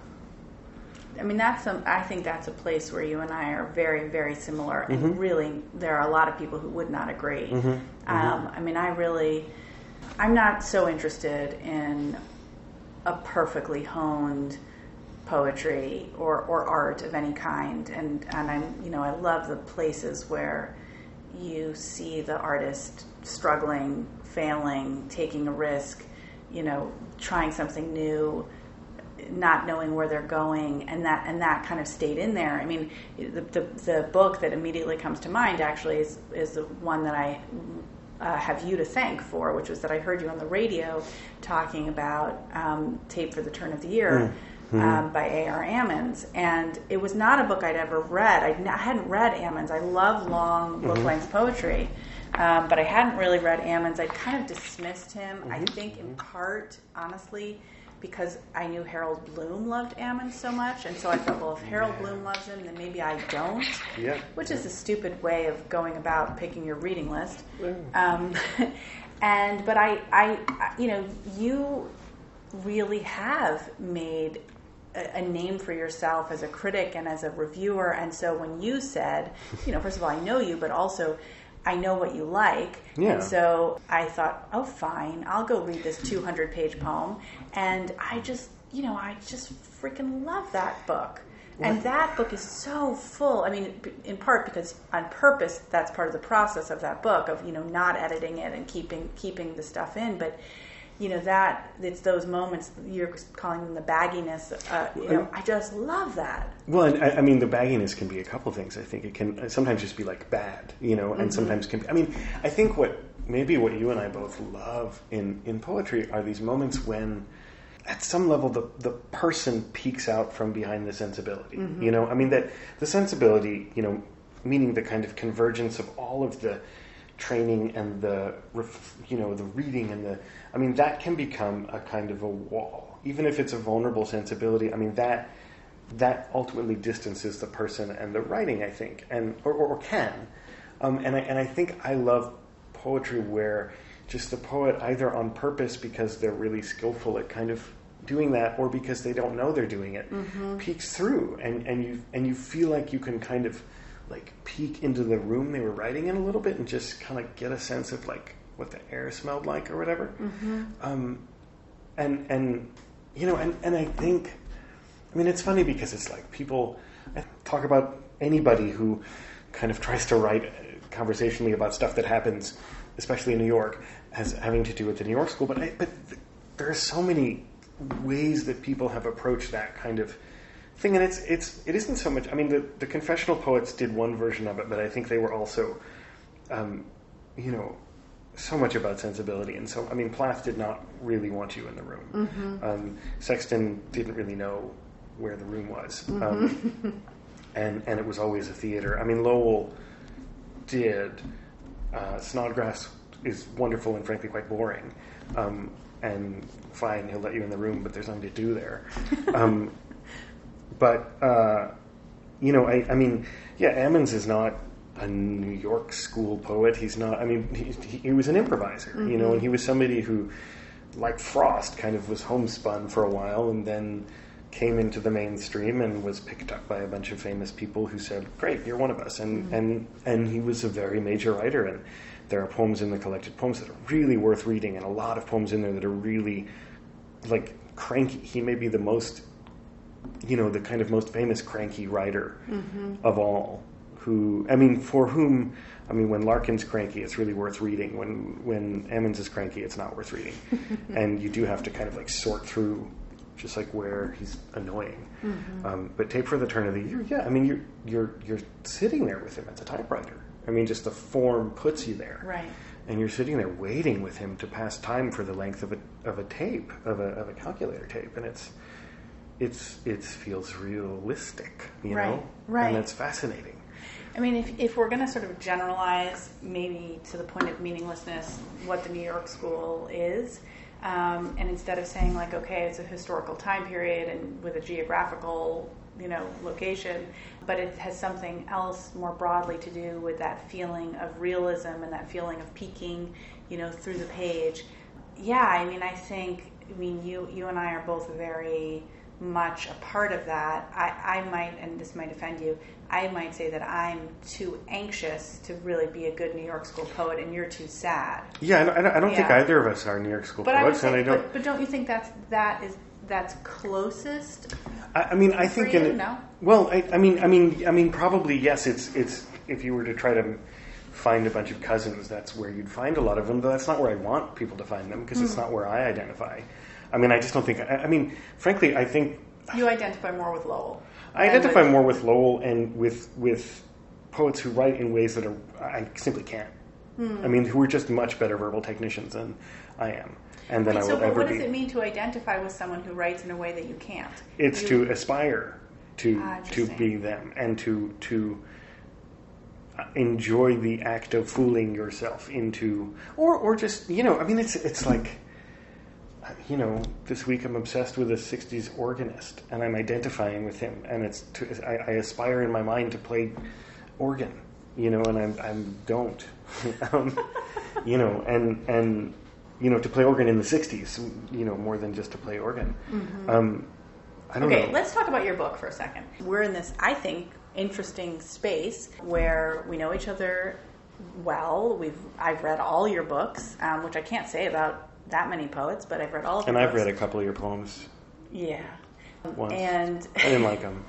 I mean, that's some. I think that's a place where you and I are very, very similar, and mm-hmm. really, there are a lot of people who would not agree. Mm-hmm. Mm-hmm. Um, I mean, I really, I'm not so interested in a perfectly honed poetry or, or art of any kind, and and I'm, you know, I love the places where you see the artist struggling, failing, taking a risk, you know, trying something new not knowing where they're going and that and that kind of stayed in there i mean the the, the book that immediately comes to mind actually is is the one that i uh, have you to thank for which was that i heard you on the radio talking about um, tape for the turn of the year um, by A.R. Ammons, and it was not a book I'd ever read. I'd, n- I hadn't read Ammons. I love long book-length poetry, um, but I hadn't really read Ammons. I kind of dismissed him. I think in part, honestly, because I knew Harold Bloom loved Ammons so much, and so I thought, well, if Harold Bloom loves him, then maybe I don't. Yeah. Which is a stupid way of going about picking your reading list. Um, and but I, I, I- you know, you really have made a, a name for yourself as a critic and as a reviewer. And so when you said, you know, first of all, I know you, but also I know what you like. Yeah. And so I thought, oh, fine, I'll go read this 200 page poem. And I just, you know, I just freaking love that book. And that book is so full. I mean, in part because on purpose, that's part of the process of that book of you know not editing it and keeping keeping the stuff in. But you know that it's those moments you're calling them the bagginess. Uh, you know, I just love that. Well, and I, I mean, the bagginess can be a couple things. I think it can uh, sometimes just be like bad, you know, and mm-hmm. sometimes can be. I mean, I think what maybe what you and I both love in in poetry are these moments when, at some level, the the person peeks out from behind the sensibility. Mm-hmm. You know, I mean that the sensibility, you know, meaning the kind of convergence of all of the training and the you know the reading and the I mean that can become a kind of a wall. Even if it's a vulnerable sensibility I mean that that ultimately distances the person and the writing I think and or, or, or can. Um, and I and I think I love poetry where just the poet either on purpose because they're really skillful at kind of doing that or because they don't know they're doing it peeks through and and you and you feel like you can kind of like peek into the room they were writing in a little bit and just kind of get a sense of like what the air smelled like or whatever. Um, and and you know, and and I think, I mean, it's funny because it's like people I talk about anybody who kind of tries to write conversationally about stuff that happens, especially in New York, as having to do with the New York school. But I, but th- there are so many ways that people have approached that kind of thing, and it's it's it isn't so much. I mean, the the confessional poets did one version of it, but I think they were also, um, you know, so much about sensibility, and so I mean, Plath did not really want you in the room. Mm-hmm. Um, Sexton didn't really know where the room was, Mm-hmm. um, and and it was always a theater. I mean, Lowell did. Uh, Snodgrass is wonderful and frankly quite boring, um, and fine, he'll let you in the room, but there's nothing to do there. Um, but uh, you know, I, I mean, yeah, Ammons is not a New York school poet. He's not. I mean, he, he was an improviser, you know, and he was somebody who, like Frost, kind of was homespun for a while, and then came into the mainstream and was picked up by a bunch of famous people who said, "Great, you're one of us." And and and he was a very major writer, and there are poems in the collected poems that are really worth reading, and a lot of poems in there that are really like cranky. He may be the most you know, the kind of most famous cranky writer of all. Who, I mean, for whom, I mean, when Larkin's cranky, it's really worth reading. When when Ammons is cranky, it's not worth reading. and you do have to kind of like sort through, just like where he's annoying. Um, but Tape for the Turn of the Year, yeah, I mean, you're you're you're sitting there with him at the typewriter. I mean, just the form puts you there Right. and you're sitting there waiting with him to pass time for the length of a of a tape of a of a calculator tape, and it's it's it feels realistic, you Right, know, right. and it's fascinating. I mean, if, if we're going to sort of generalize, maybe to the point of meaninglessness, what the New York school is, um, and instead of saying like, okay, it's a historical time period and with a geographical, you know, location, but it has something else more broadly to do with that feeling of realism and that feeling of peeking, you know, through the page. Yeah, I mean, I think, I mean, you you and I are both very much a part of that. I, I might, and this might offend you, I might say that I'm too anxious to really be a good New York School poet, and you're too sad. Yeah, I don't, I don't think either of us are New York School But poets, and I don't. but, but don't you think that's that is that's closest? I, I mean, I think in no? well, I, I mean, I mean, I mean, probably yes. It's it's if you were to try to find a bunch of cousins, that's where you'd find a lot of them. But that's not where I want people to find them because Hmm. it's not where I identify. I mean, I just don't think. I, I mean, frankly, I think You identify more with Lowell. I identify with- more with Lowell and with with poets who write in ways that are I simply can't. Hmm. I mean, who are just much better verbal technicians than I am, and Wait, I so, will but ever what be. does it mean to identify with someone who writes in a way that you can't? It's You- to aspire to Ah, to be them and to to uh, enjoy the act of fooling yourself into, or or just you know, I mean, it's it's like. You know, this week I'm obsessed with a '60s organist, and I'm identifying with him, and it's to, I, I aspire in my mind to play organ, you know, and I'm I'm don't, um, you know, and and you know to play organ in the '60s, you know, more than just to play organ. Um, I don't Okay, know. let's talk about your book for a second. We're in this, I think, interesting space where we know each other well. We've I've read all your books, um, which I can't say about that many poets, but I've read all of them. And I've read a couple of your poems Yeah. once. And I didn't like them.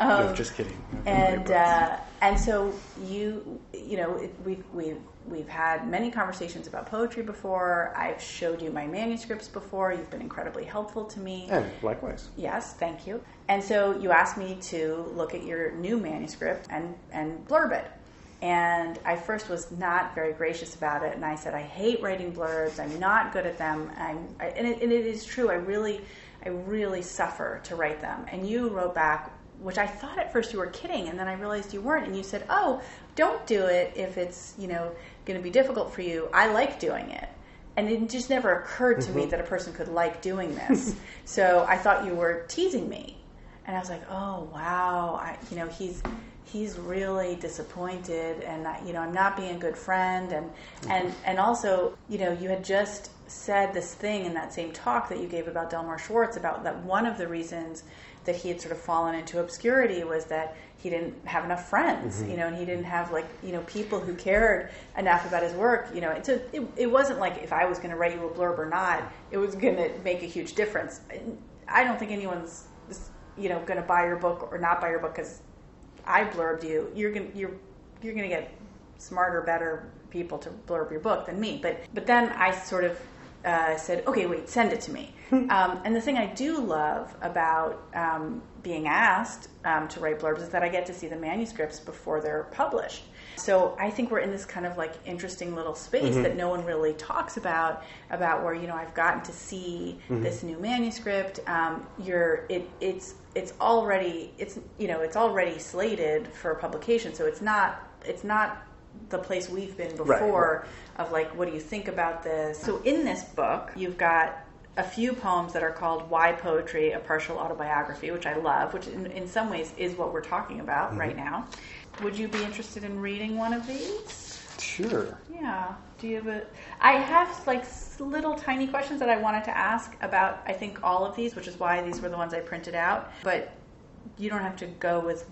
no, just kidding. And uh, and so you you know it, we've we've we've had many conversations about poetry before. I've showed you my manuscripts before. You've been incredibly helpful to me. and likewise. Yes, thank you. And so you asked me to look at your new manuscript and, and blurb it. And I first was not very gracious about it, and I said I hate writing blurbs. I'm not good at them. I'm, I, and, it, and it is true. I really, I really suffer to write them. And you wrote back, which I thought at first you were kidding, and then I realized you weren't. And you said, "Oh, don't do it if it's you know going to be difficult for you. I like doing it." And it just never occurred to me mm-hmm. that a person could like doing this. so I thought you were teasing me. And I was like, "Oh, wow. I, you know, he's he's really disappointed and I, you know, I'm not being a good friend and and mm-hmm. and also, you know, you had just said this thing in that same talk that you gave about Delmore Schwartz about that one of the reasons that he had sort of fallen into obscurity was that he didn't have enough friends, mm-hmm. you know, and he didn't have like, you know, people who cared enough about his work, you know. And so it, it wasn't like if I was going to write you a blurb or not, it was going to make a huge difference. I don't think anyone's, you know, going to buy your book or not buy your book because I blurbed you. You're going to you're you're to get smarter, better people to blurb your book than me. But but then I sort of uh, said, "Okay, wait, send it to me." um, and the thing I do love about um, being asked um, to write blurbs is that I get to see the manuscripts before they're published. So I think we're in this kind of like interesting little space mm-hmm. that no one really talks about about where you know I've gotten to see mm-hmm. this new manuscript. Um, you're it it's it's already it's you know it's already slated for publication, so it's not it's not the place we've been before right, right. of like what do you think about this. So in this book, you've got a few poems that are called Why Poetry, a Partial Autobiography, which I love, which in, in some ways is what we're talking about mm-hmm. right now. Would you be interested in reading one of these? Sure. Yeah. Do you have a? I have like little tiny questions that I wanted to ask about. I think all of these, which is why these were the ones I printed out. But you don't have to go with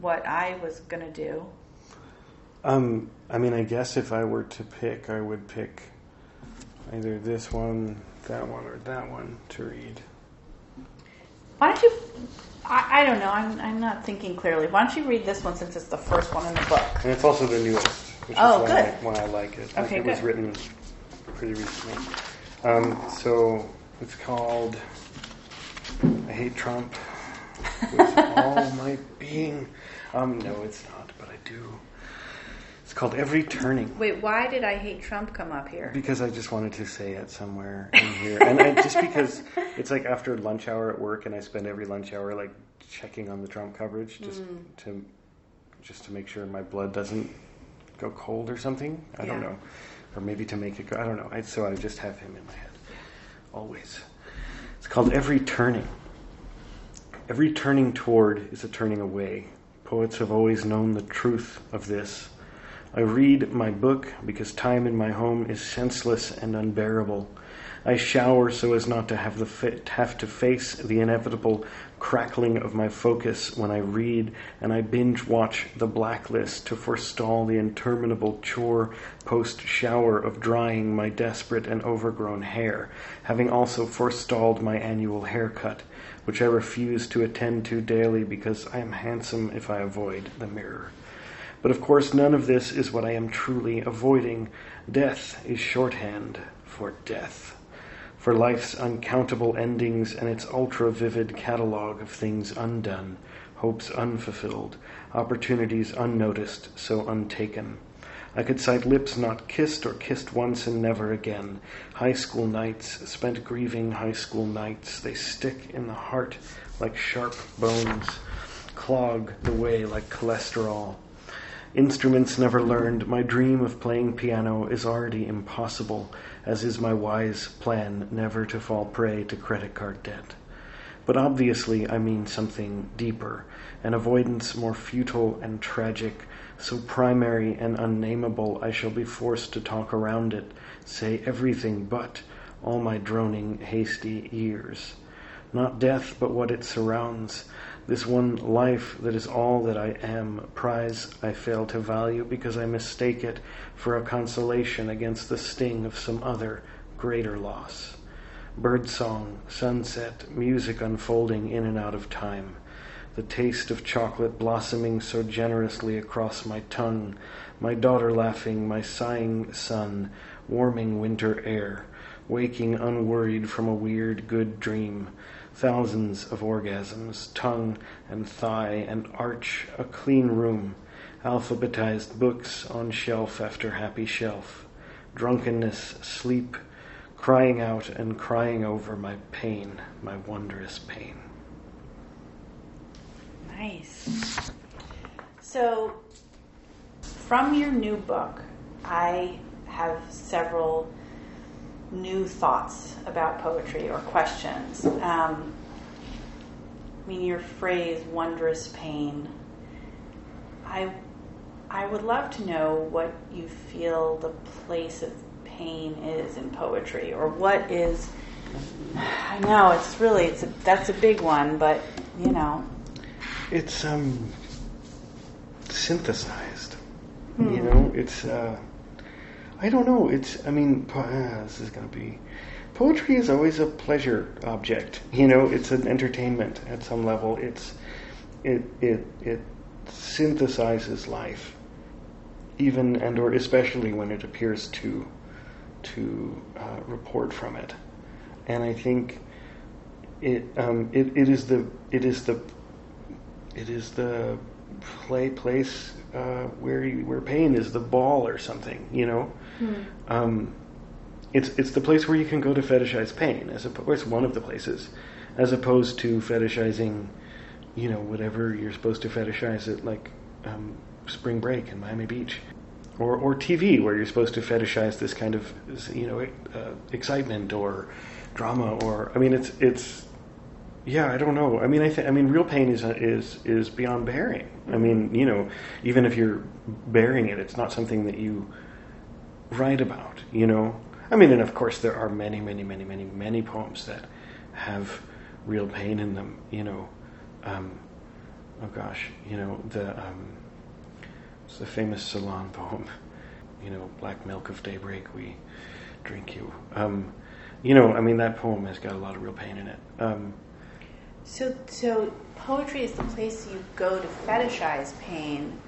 what I was gonna do. Um, I mean, I guess if I were to pick, I would pick either this one, that one, or that one to read. Why don't you I, I don't know. I'm, I'm not thinking clearly. Why don't you read this one since it's the first one in the book? And it's also the newest, which oh, is why, I, why I like it. Okay, it good. was written pretty recently. Um, so it's called I Hate Trump with all my being. Um, no, it's not, but I do. Called Every Turning. Wait, why did I hate Trump come up here? Because I just wanted to say it somewhere in here, and I, just because it's like after lunch hour at work, and I spend every lunch hour like checking on the Trump coverage just mm. to just to make sure my blood doesn't go cold or something. I yeah. don't know, or maybe to make it go. I don't know. I, so I just have him in my head always. It's called Every Turning. Every turning toward is a turning away. Poets have always known the truth of this I read my book because time in my home is senseless and unbearable. I shower so as not to have, the have to face the inevitable crackling of my focus when I read, and I binge watch The Blacklist to forestall the interminable chore post shower of drying my desperate and overgrown hair, having also forestalled my annual haircut, which I refuse to attend to daily because I am handsome if I avoid the mirror. But of course, none of this is what I am truly avoiding. Death is shorthand for death. For life's uncountable endings and its ultra vivid catalogue of things undone, hopes unfulfilled, opportunities unnoticed, so untaken. I could cite lips not kissed or kissed once and never again. High school nights, spent grieving high school nights. They stick in the heart like sharp bones, clog the way like cholesterol. Instruments never learned, my dream of playing piano is already impossible, as is my wise plan never to fall prey to credit card debt. But obviously, I mean something deeper, an avoidance more futile and tragic, so primary and unnameable I shall be forced to talk around it, say everything but all my droning, hasty ears. Not death, but what it surrounds this one life that is all that I am, prize I fail to value because I mistake it for a consolation against the sting of some other greater loss. Birdsong, sunset, music unfolding in and out of time, the taste of chocolate blossoming so generously across my tongue, my daughter laughing, my sighing son, warming winter air, waking unworried from a weird good dream thousands of orgasms, tongue and thigh and arch, a clean room, alphabetized books on shelf after happy shelf, drunkenness, sleep, crying out and crying over my pain, my wondrous pain. Nice. So, from your new book, I have several new thoughts about poetry or questions. Um, I mean, your phrase "wondrous pain." I I would love to know what you feel the place of pain is in poetry, or what is. I know it's really it's a, that's a big one, but you know, it's um synthesized. Hmm. You know, it's. Uh, I don't know. It's. I mean, uh, this is going to be. Poetry is always a pleasure object. You know, it's an entertainment at some level. It's. It it it synthesizes life, even and or especially when it appears to to uh, report from it, and I think it, um, it it is the it is the it is the play place uh, where you, where pain is the ball or something, you know. Hmm. Um, it's it's the place where you can go to fetishize pain, as it's one of the places, as opposed to fetishizing, you know, whatever you're supposed to fetishize at like um, spring break in Miami Beach, or or TV where you're supposed to fetishize this kind of you know uh, excitement or drama or I mean it's it's yeah I don't know. I mean I think I mean real pain is is is beyond bearing. I mean you know even if you're bearing it it's not something that you write about you know? I mean and of course there are many many many many many poems that have real pain in them you know? Um, oh gosh you know the um, it's the famous Celan poem you know black milk of daybreak we drink you. Um, you know I mean that poem has got a lot of real pain in it. Um, so so poetry is the place you go to fetishize pain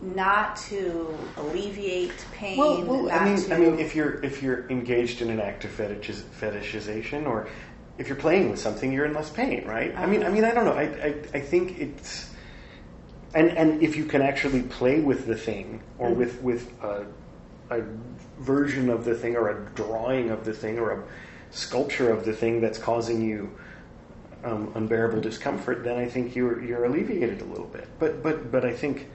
not to alleviate pain. Well, well I mean, to... I mean, if you're if you're engaged in an act of fetishiz- fetishization, or if you're playing with something, you're in less pain, right? I mean, I mean, I don't know. I, I, I think it's, and and if you can actually play with the thing, or Mm-hmm. with with a, a version of the thing, or a drawing of the thing, or a sculpture of the thing that's causing you um, unbearable discomfort, then I think you're you're alleviated a little bit. But but but I think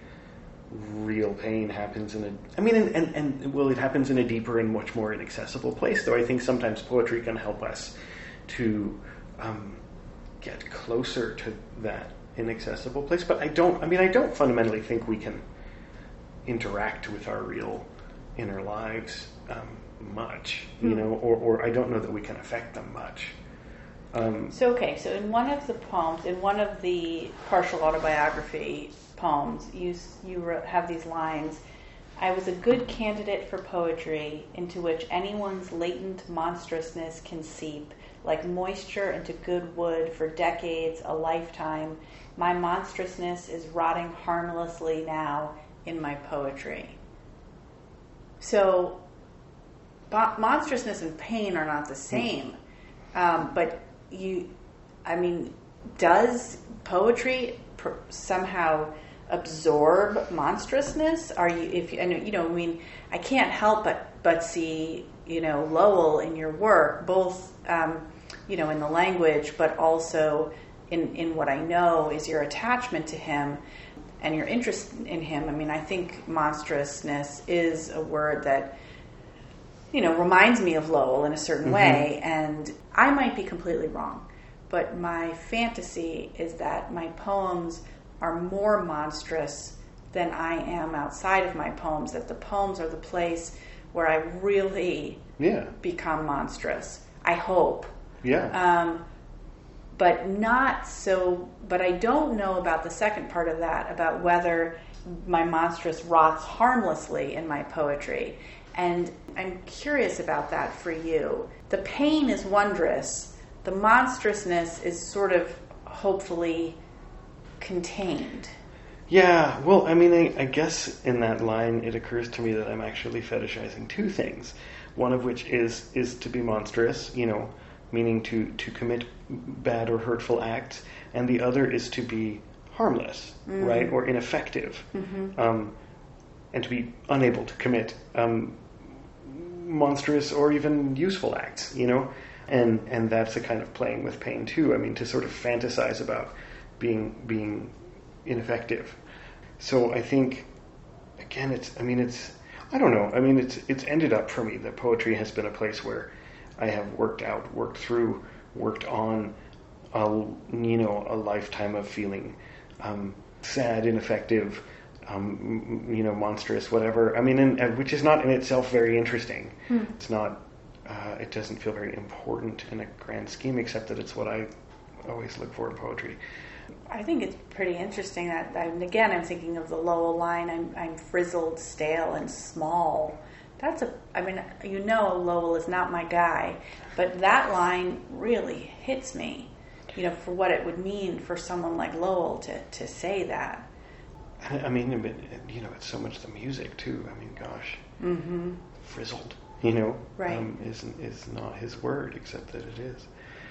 real pain happens in a I mean and, and, and well it happens in a deeper and much more inaccessible place though I think sometimes poetry can help us to um, get closer to that inaccessible place but I don't I mean I don't fundamentally think we can interact with our real inner lives um, much you Hmm. know or, or I don't know that we can affect them much um, So okay, so in one of the poems, in one of the partial autobiography poems, you you wrote, have these lines. I was a good candidate for poetry into which anyone's latent monstrousness can seep, like moisture into good wood for decades, a lifetime. My monstrousness is rotting harmlessly now in my poetry. So, mo- monstrousness and pain are not the same. Um, but you, I mean, does poetry per, somehow absorb monstrousness? Are you, if you, know, you know, I mean, I can't help but but see, you know, Lowell in your work, both, um, you know, in the language, but also in in what I know is your attachment to him and your interest in him. I mean, I think monstrousness is a word that you know, reminds me of Lowell in a certain way, and I might be completely wrong, but my fantasy is that my poems are more monstrous than I am outside of my poems, that the poems are the place where I really yeah become monstrous. I hope. yeah Um, but not so, but I don't know about the second part of that, about whether my monstrous rots harmlessly in my poetry. And I'm curious about that for you. The pain is wondrous, the monstrousness is sort of hopefully contained. Yeah, well, I mean, I, I guess in that line, it occurs to me that I'm actually fetishizing two things. One of which is is to be monstrous, you know, meaning to to commit bad or hurtful acts, and the other is to be harmless, right, or ineffective, um, and to be unable to commit um, monstrous or even useful acts, you know, and and that's a kind of playing with pain too. I mean, to sort of fantasize about being being ineffective. So I think again, it's I mean, it's I don't know. I mean, it's it's ended up for me that poetry has been a place where I have worked out, worked through, worked on a you know a lifetime of feeling um, sad, ineffective, um, you know, monstrous, whatever. I mean, and, which is not in itself very interesting. It's not. Uh, it doesn't feel very important in a grand scheme, except that it's what I always look for in poetry. I think it's pretty interesting that, and again, I'm thinking of the Lowell line I'm, I'm frizzled, stale, and small. That's a, I mean, you know, Lowell is not my guy, but that line really hits me, you know, for what it would mean for someone like Lowell to, to say that. I I mean, I mean, you know, it's so much the music too. I mean, gosh, Mm-hmm. frizzled, you know, Right. um, is is not his word, except that it is.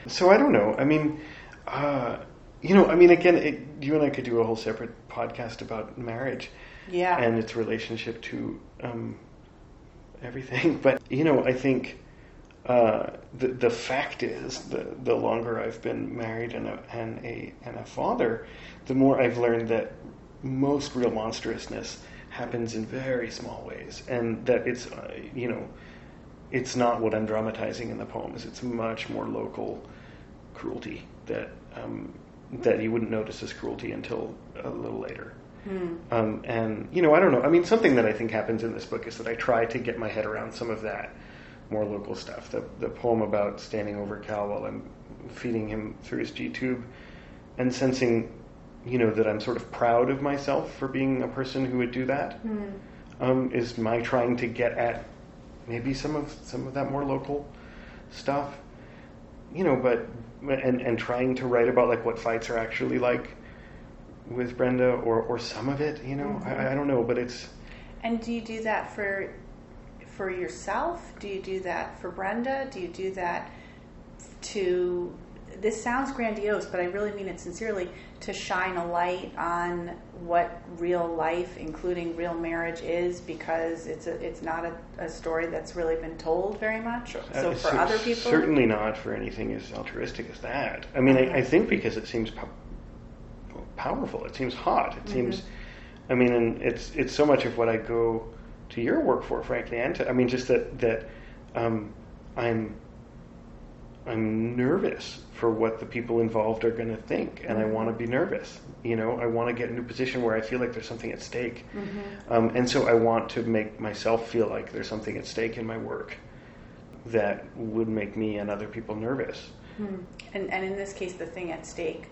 So I don't know. I mean, uh, you know, I mean, again, it, you and I could do a whole separate podcast about marriage Yeah. and its relationship to um, everything. But you know, I think uh, the the fact is, the the longer I've been married and a and a and a father, the more I've learned that most real monstrousness happens in very small ways, and that it's uh, you know, it's not what I'm dramatizing in the poems. It's much more local cruelty that um, that you wouldn't notice as cruelty until a little later. Um, and you know, I don't know. I mean, something that I think happens in this book is that I try to get my head around some of that more local stuff. The the poem about standing over Cal while I'm feeding him through his G tube, and sensing, you know, that I'm sort of proud of myself for being a person who would do that. Um, is my trying to get at maybe some of some of that more local stuff. You know, but and and trying to write about like what fights are actually like with Brenda or or some of it. You know, I, mm-hmm. I don't know, but it's And do you do that for for yourself? Do you do that for Brenda? Do you do that to this sounds grandiose, but I really mean it sincerely to shine a light on what real life, including real marriage, is because it's a, it's not a, a story that's really been told very much. So uh, for cer- other people, certainly not for anything as altruistic as that. I mean, I, I think because it seems po- powerful. It seems hot. It seems. I mean, and it's it's so much of what I go to your work for, frankly, and to, I mean, just that that um, I'm I'm nervous for what the people involved are going to think, and I want to be nervous. You know, I want to get into a position where I feel like there's something at stake, um, and so I want to make myself feel like there's something at stake in my work that would make me and other people nervous. and and in this case, the thing at stake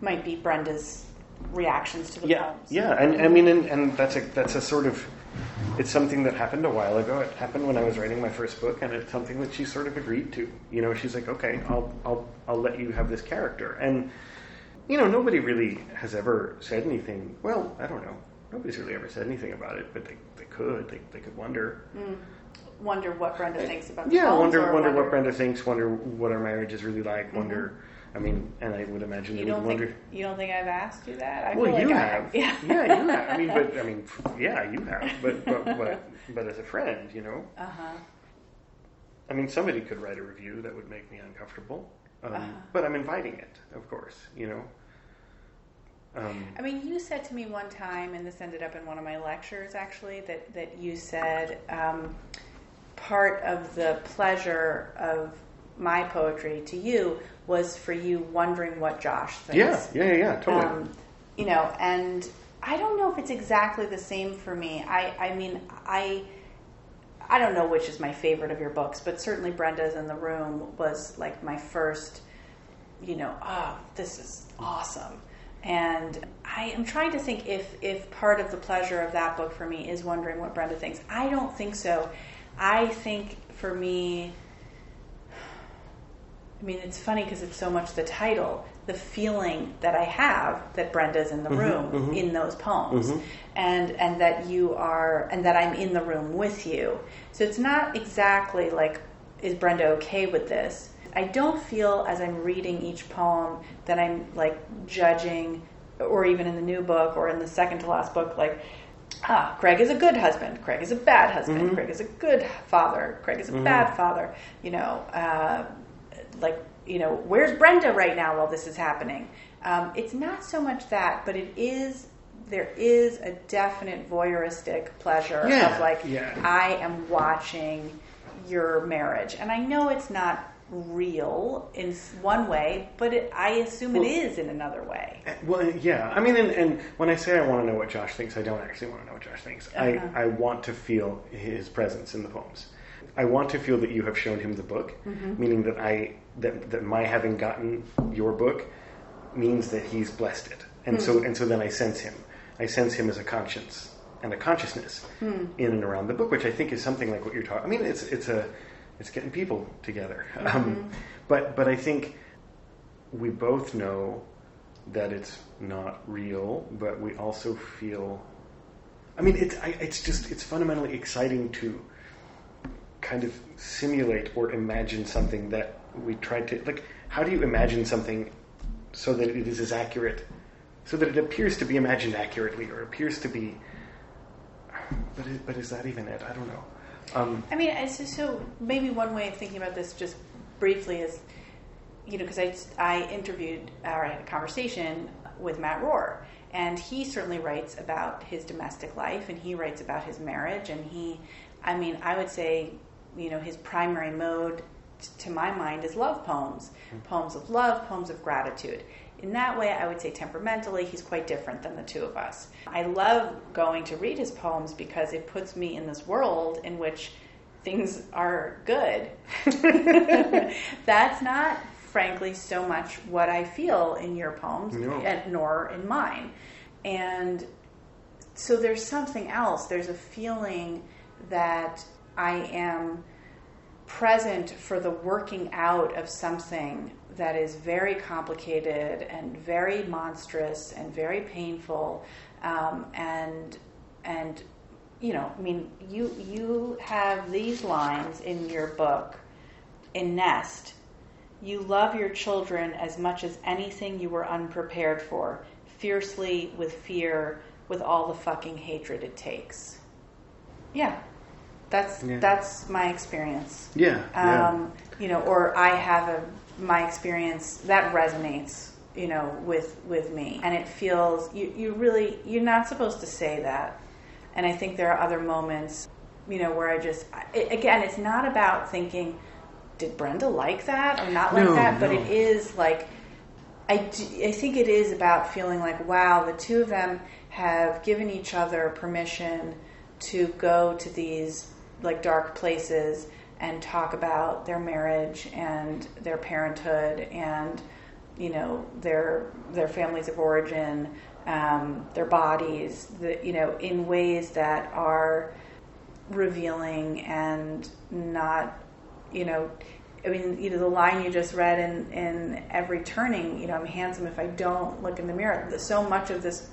might be Brenda's reactions to the Yeah, yeah, and I mean, and, and that's a that's a sort of it's something that happened a while ago. It happened when I was writing my first book, and it's something that she sort of agreed to. You know, she's like, okay, I'll I'll I'll let you have this character, and you know, nobody really has ever said anything. Well, I don't know. Nobody's really ever said anything about it, but they, they could. They, they could wonder. Hmm. Wonder what Brenda thinks about the Yeah, poems, wonder wonder what Brenda thinks. Wonder what our marriage is really like. Mm-hmm. Wonder. I mean, and I would imagine You they would don't wonder. think you don't think I've asked you that? I Well, you like have. Yeah. yeah, you have. I mean, but I mean, yeah, you have. But but but, but as a friend, you know, Uh huh. I mean, somebody could write a review that would make me uncomfortable. Um, Uh-huh. But I'm inviting it, of course. You know. Um, I mean, you said to me one time, and this ended up in one of my lectures actually, that, that you said um, part of the pleasure of my poetry to you was for you wondering what Josh thinks. yeah, yeah, yeah, totally. Um, you know, and I don't know if it's exactly the same for me. I, I mean, I, I don't know which is my favorite of your books, but certainly Brenda's in the Room was like my first, you know, oh, this is awesome. And I am trying to think if, if part of the pleasure of that book for me is wondering what Brenda thinks. I don't think so. I think for me, I mean, it's funny because it's so much the title, the feeling that I have that Brenda's in the mm-hmm, room mm-hmm. in those poems, mm-hmm. and and that you are, and that I'm in the room with you. So it's not exactly like, is Brenda okay with this? I don't feel as I'm reading each poem that I'm like judging, or even in the new book or in the second to last book, like ah, Craig is a good husband. Craig is a bad husband. Craig is a good father. Craig is a bad father. You know, uh, like you know, where's Brenda right now while this is happening? Um, it's not so much that, but it is. There is a definite voyeuristic pleasure Yeah, of like yeah. I am watching your marriage, and I know it's not real in one way, but it, I assume it Well- is in another way. Well, yeah. I mean, and, and when I say I want to know what Josh thinks, I don't actually want to know what Josh thinks. Uh-huh. I, I want to feel his presence in the poems. I want to feel that you have shown him the book, Mm-hmm. meaning that I that, that my having gotten your book means that he's blessed it, and Hmm. so and so then I sense him. I sense him as a conscience and a consciousness Hmm. in and around the book, which I think is something like what you're talking. I mean, it's it's a it's getting people together, Mm-hmm. um, but but I think we both know that it's not real, but we also feel. I mean, it's I, it's just it's fundamentally exciting to kind of simulate or imagine something that we tried to like. How do you imagine something so that it is as accurate, so that it appears to be imagined accurately, or appears to be? But is, but is that even it? I don't know. Um, I mean, it's just so maybe one way of thinking about this just briefly is, you know, because I, I interviewed or I had a conversation with Matt Rohrer, and he certainly writes about his domestic life and he writes about his marriage, and he, I mean, I would say, you know, his primary mode, t- to my mind, is love poems, hmm. poems of love, poems of gratitude. In that way, I would say temperamentally, he's quite different than the two of us. I love going to read his poems because it puts me in this world in which things are good. That's not, frankly, so much what I feel in your poems, No. and nor in mine. And so there's something else. There's a feeling that I am present for the working out of something that is very complicated and very monstrous and very painful um, and and you know i mean you you have these lines in your book in nest. You love your children as much as anything you were unprepared for fiercely with fear with all the fucking hatred it takes. Yeah that's Yeah. that's my experience yeah, yeah. um, you know, or I have a my experience that resonates, you know, with with me, and it feels you you really you're not supposed to say that, and I think there are other moments, you know, where I just I, again, it's not about thinking, did Brenda like that or not like No, that, but no. it is like I I think it is about feeling like, wow, the two of them have given each other permission to go to these like dark places and talk about their marriage and their parenthood and you know their their families of origin, um, their bodies, the, you know, in ways that are revealing and not, you know, I mean, you know, the line you just read in, in every turning, you know, I'm handsome if I don't look in the mirror. So much of this,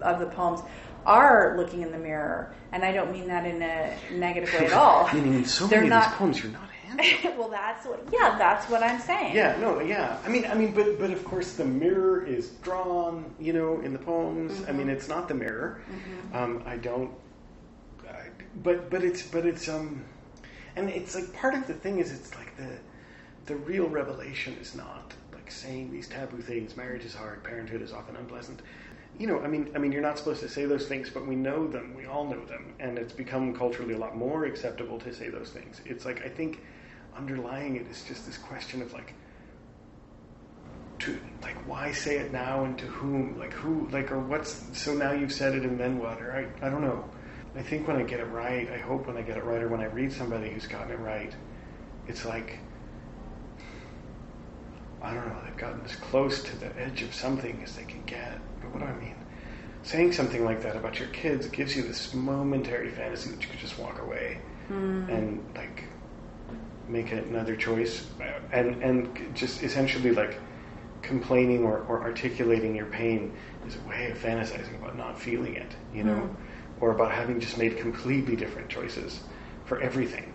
of the poems are looking in the mirror. And I don't mean that in a negative way at all. Meaning in so They're many of not- these poems, you're not handsome. well, that's what, yeah, that's what I'm saying. Yeah, no, yeah. I mean, I mean, but but of course, the mirror is drawn, you know, in the poems. I mean, it's not the mirror. Um, I don't. I, but but it's but it's um, and it's like part of the thing is it's like the the real revelation is not like saying these taboo things. Marriage is hard. Parenthood is often unpleasant. You know, I mean, I mean, you're not supposed to say those things, but we know them. We all know them, and it's become culturally a lot more acceptable to say those things. It's like I think underlying it is just this question of like to like why say it now and to whom? Like who like or what's so now you've said it and then what or I, I don't know. I think when i get it right i hope when i get it right or when i read somebody who's gotten it right it's like i don't know they've gotten as close to the edge of something as they can get but what do i mean? Saying something like that about your kids gives you this momentary fantasy that you could just walk away hmm. and like make another choice. And and just essentially like complaining or, or articulating your pain is a way of fantasizing about not feeling it you know? Hmm. Or about having just made completely different choices for everything.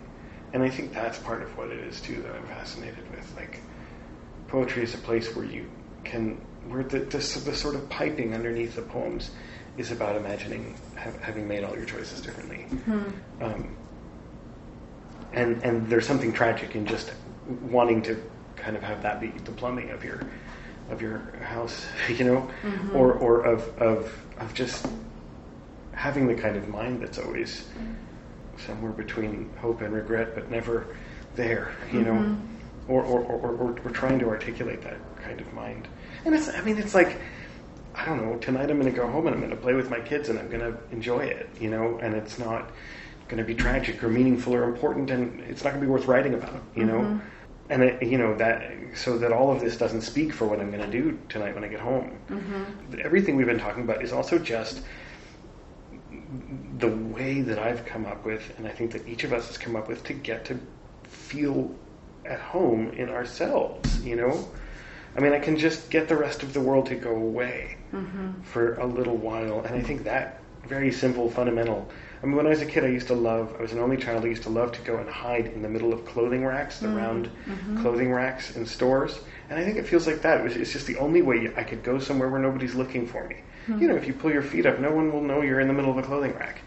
And i think that's part of what it is too that i'm fascinated with. Like poetry is a place where you can where the, the, the sort of piping underneath the poems is about imagining ha- having made all your choices differently. Mm-hmm. Um, and and there's something tragic in just wanting to kind of have that be the plumbing of your of your house, you know, mm-hmm. or or of of of just having the kind of mind that's always somewhere between hope and regret, but never there, you know, mm-hmm. or or, or, or or trying to articulate that kind of mind, and it's I mean it's like. I don't know. Tonight I'm going to go home and I'm going to play with my kids and I'm going to enjoy it, you know. And it's not going to be tragic or meaningful or important, and it's not going to be worth writing about, you know. Mm-hmm. And it, you know that so that all of this doesn't speak for what I'm going to do tonight when I get home. Mm-hmm. Everything we've been talking about is also just the way that I've come up with, and I think that each of us has come up with to get to feel at home in ourselves, you know? I mean, I can just get the rest of the world to go away mm-hmm. for a little while, and I think that very simple, fundamental. I mean, when I was a kid, I used to love. I was an only child. I used to love to go and hide in the middle of clothing racks, mm-hmm. the round mm-hmm. clothing racks in stores. And I think it feels like that. It was, it's just the only way I could go somewhere where nobody's looking for me. You know, if you pull your feet up, no one will know you're in the middle of a clothing rack.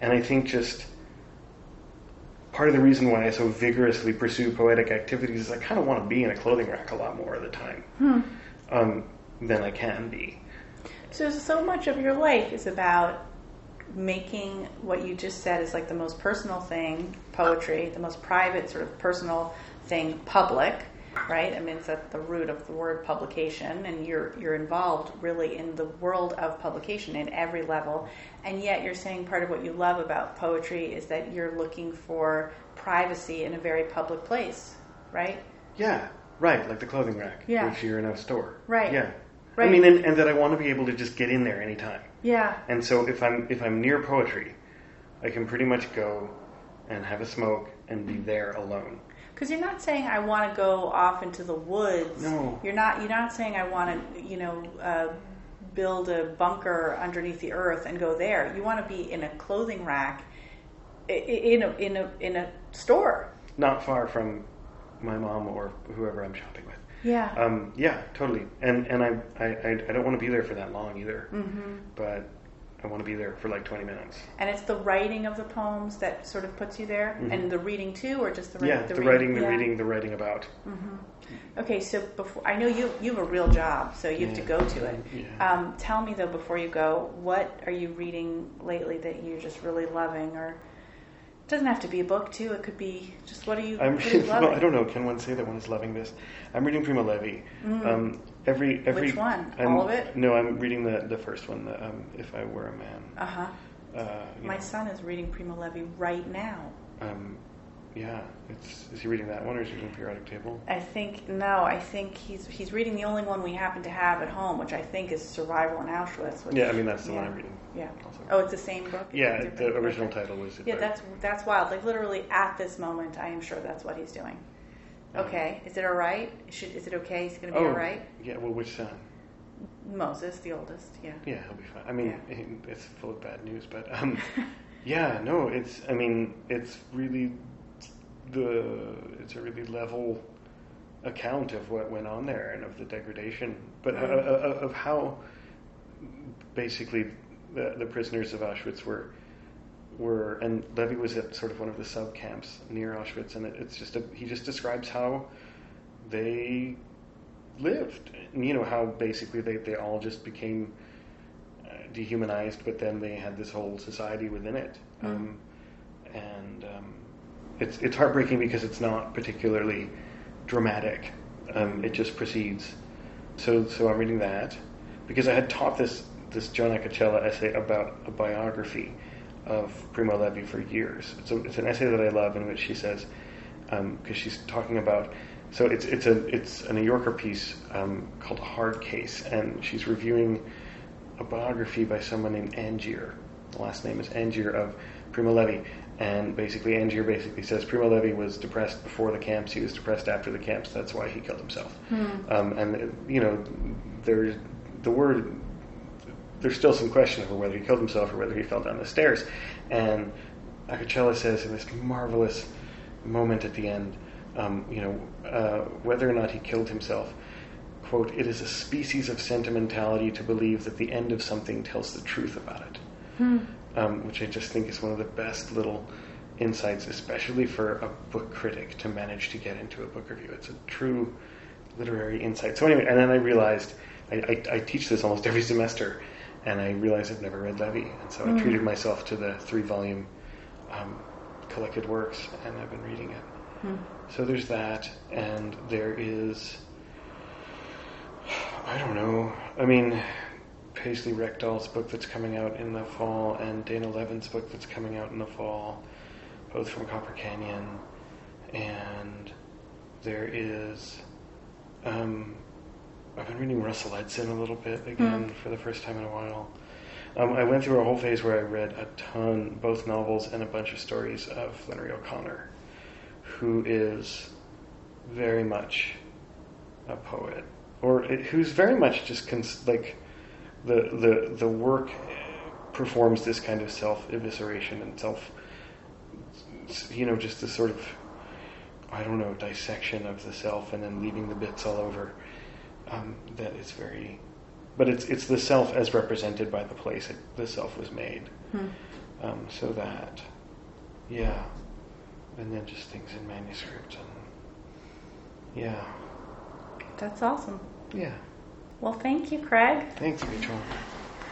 And I think just part of the reason why I so vigorously pursue poetic activities is I kind of want to be in a clothing rack a lot more of the time um, than I can be. So, so much of your life is about making what you just said is like the most personal thing, poetry, the most private, sort of personal thing, public, right? I mean, it's at the root of the word publication, and you're you're involved really in the world of publication in every level, and yet you're saying part of what you love about poetry is that you're looking for privacy in a very public place, right? Yeah, right, like the clothing rack, Yeah. which you're in a store. Right. Yeah. Right. I mean, and, and that I want to be able to just get in there anytime. Yeah. And so if I'm if I'm near poetry, I can pretty much go and have a smoke and be there alone. Because you're not saying I want to go off into the woods. No. You're not. You're not saying I want to, you know, uh, build a bunker underneath the earth and go there. You want to be in a clothing rack, in a in a in a store. Not far from my mom or whoever I'm shopping with. Yeah. Um, yeah, totally. And and I, I I don't want to be there for that long either. hmm But I want to be there for like 20 minutes. And it's the writing of the poems that sort of puts you there, and the reading too, or just the writing. Mm-hmm. yeah, the, writing, the Yeah. reading, the writing about. Okay, so before I know you you have a real job, so you have to go to it. Yeah. Um, tell me though before you go, what are you reading lately that you're just really loving, or it doesn't have to be a book too. It could be just what are you, I'm what are you well. I don't know. Can one say that one is loving this? I'm reading Primo Levi. Um, every every. Which one? I'm- All of it? No, I'm reading the the first one. The, um, if I were a man. Uh huh. Uh, My know, son is reading Primo Levi right now. um, yeah, it's is he reading that one or is he reading Periodic Table? I think no. I think he's he's reading the only one we happen to have at home, which I think is Survival in Auschwitz. Which, Yeah, I mean that's the one. I'm reading. Yeah. Also. Oh, it's the same book. Yeah, the original Okay. title was. Yeah, that's that's wild. Like literally at this moment, I am sure that's what he's doing. Okay, is it all right? Should is it okay? Is it going to be oh, all right? Yeah. Well, which son? Moses, the oldest. Yeah. Yeah, he'll be fine. I mean, it's full of bad news, but um, yeah, no, it's. I mean, it's really the. It's a really level account of what went on there and of the degradation, but uh, uh, uh, of how basically the, the prisoners of Auschwitz were were and Levi was at sort of one of the sub camps near Auschwitz, and it, it's just a, he just describes how they lived, and, you know how basically they they all just became uh, dehumanized, but then they had this whole society within it, um, and um, it's it's heartbreaking because it's not particularly dramatic. Um, it just proceeds. So so I'm reading that because I had taught this this Joan Acocella essay about a biography of Primo Levi for years. It's, an essay that I love in which she says because she's talking about so it's it's a it's a New Yorker piece um, called a hard case and she's reviewing a biography by someone named Angier. The last name is Angier of Primo Levi. And basically, Angier basically says Primo Levi was depressed before the camps. He was depressed after the camps. That's why he killed himself. Um, and you know, there's the word. There's still some question over whether he killed himself or whether he fell down the stairs. And Acocella says in this marvelous moment at the end, um, you know, uh, whether or not he killed himself quote, it is a species of sentimentality to believe that the end of something tells the truth about it. Um, which I just think is one of the best little insights, especially for a book critic to manage to get into a book review. It's a true literary insight. So anyway, and then I realized I, I, I teach this almost every semester, and I realized I've never read Levi, and so I treated myself to the three-volume um, collected works, and I've been reading it. So there's that, and there is. I don't know. I mean, Paisley Rekdal's book that's coming out in the fall, and Dana Levin's book that's coming out in the fall, both from Copper Canyon. And there is. Um, I've been reading Russell Edson a little bit again for the first time in a while. Um, I went through a whole phase where I read a ton, both novels and a bunch of stories of Flannery O'Connor, who is very much a poet, or who's very much just cons- like the the the work performs this kind of self evisceration and self, you know, just this sort of, I don't know, dissection of the self and then leaving the bits all over. Um, that is very, but it's it's the self as represented by the place it, the self was made. Hmm. Um, so that, yeah, and then just things in manuscript and yeah. That's awesome. Yeah. Well, thank you, Craig. Thank you, Victoria.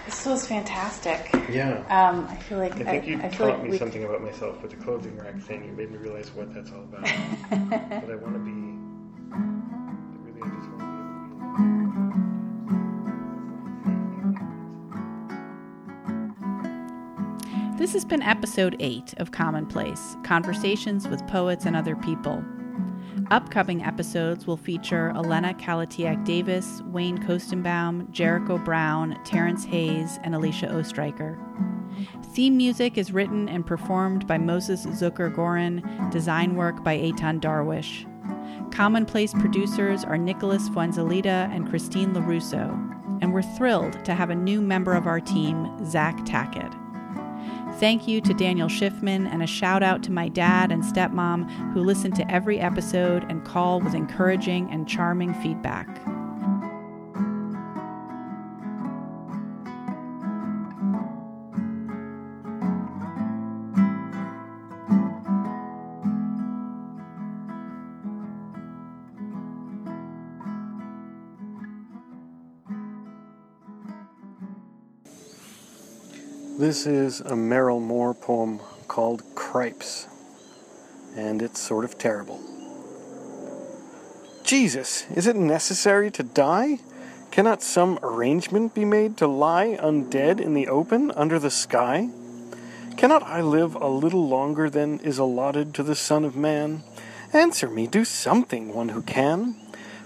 This was fantastic. Yeah. Um, I feel like I think you I taught like me something about myself with the clothing rack thing. You made me realize what that's all about. but I want to be. This has been episode 8 of Commonplace Conversations with Poets and Other People. Upcoming episodes will feature Olena Kalytiak Davis, Wayne Koestenbaum, Jericho Brown, Terrence Hayes, and Alicia Ostriker. Theme music is written and performed by Moses Zucker Goren, design work by Eitan Darwish. Commonplace producers are Nicholas Fuenzalida and Christine LaRusso, and we're thrilled to have a new member of our team, Zach Tackett. Thank you to Daniel Schiffman and a shout out to my dad and stepmom who listen to every episode and call with encouraging and charming feedback. This is a Merrill Moore poem called Cripes, and it's sort of terrible. Jesus, is it necessary to die? Cannot some arrangement be made to lie undead in the open under the sky? Cannot I live a little longer than is allotted to the Son of Man? Answer me, do something, one who can.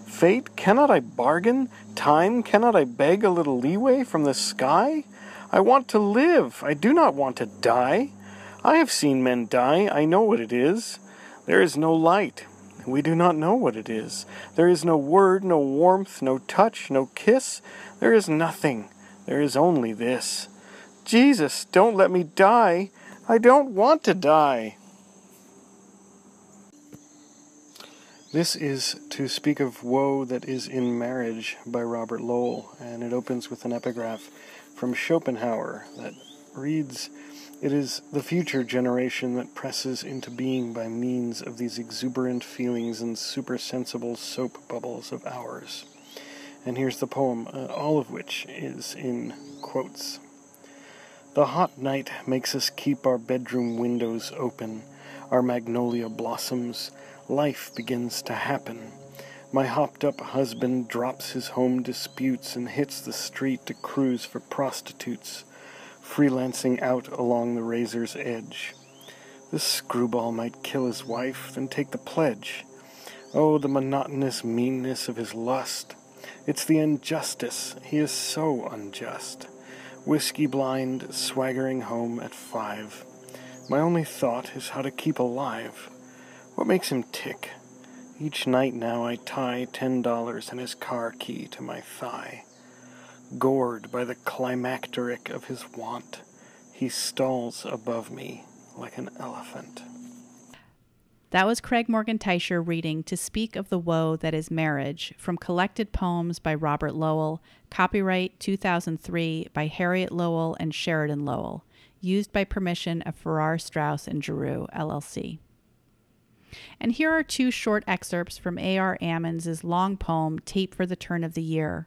Fate, cannot I bargain? Time, cannot I beg a little leeway from the sky? I want to live. I do not want to die. I have seen men die. I know what it is. There is no light. We do not know what it is. There is no word, no warmth, no touch, no kiss. There is nothing. There is only this. Jesus, don't let me die. I don't want to die. This is To Speak of Woe That Is in Marriage by Robert Lowell, and it opens with an epigraph from Schopenhauer that reads It is the future generation that presses into being by means of these exuberant feelings and supersensible soap bubbles of ours. And here's the poem, uh, all of which is in quotes. The hot night makes us keep our bedroom windows open, our magnolia blossoms. Life begins to happen. My hopped up husband drops his home disputes and hits the street to cruise for prostitutes, freelancing out along the razor's edge. This screwball might kill his wife, then take the pledge. Oh, the monotonous meanness of his lust. It's the injustice. He is so unjust. Whiskey blind, swaggering home at five. My only thought is how to keep alive. What makes him tick? Each night now I tie ten dollars and his car key to my thigh. Gored by the climacteric of his want, he stalls above me like an elephant. That was Craig Morgan Teicher reading To Speak of the Woe That Is Marriage from Collected Poems by Robert Lowell, copyright 2003 by Harriet Lowell and Sheridan Lowell, used by permission of Farrar, Straus and Giroux, LLC. And here are two short excerpts from A.R. Ammons' long poem, Tape for the Turn of the Year.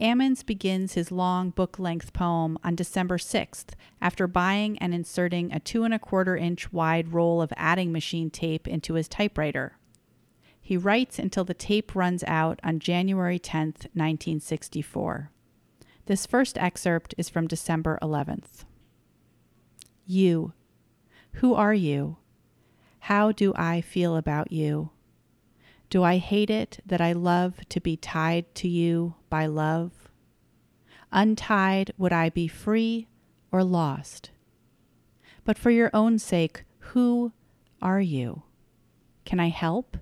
Ammons begins his long book length poem on December 6th after buying and inserting a two and a quarter inch wide roll of adding machine tape into his typewriter. He writes until the tape runs out on January 10th, 1964. This first excerpt is from December 11th. You. Who are you? How do I feel about you? Do I hate it that I love to be tied to you by love? Untied, would I be free or lost? But for your own sake, who are you? Can I help?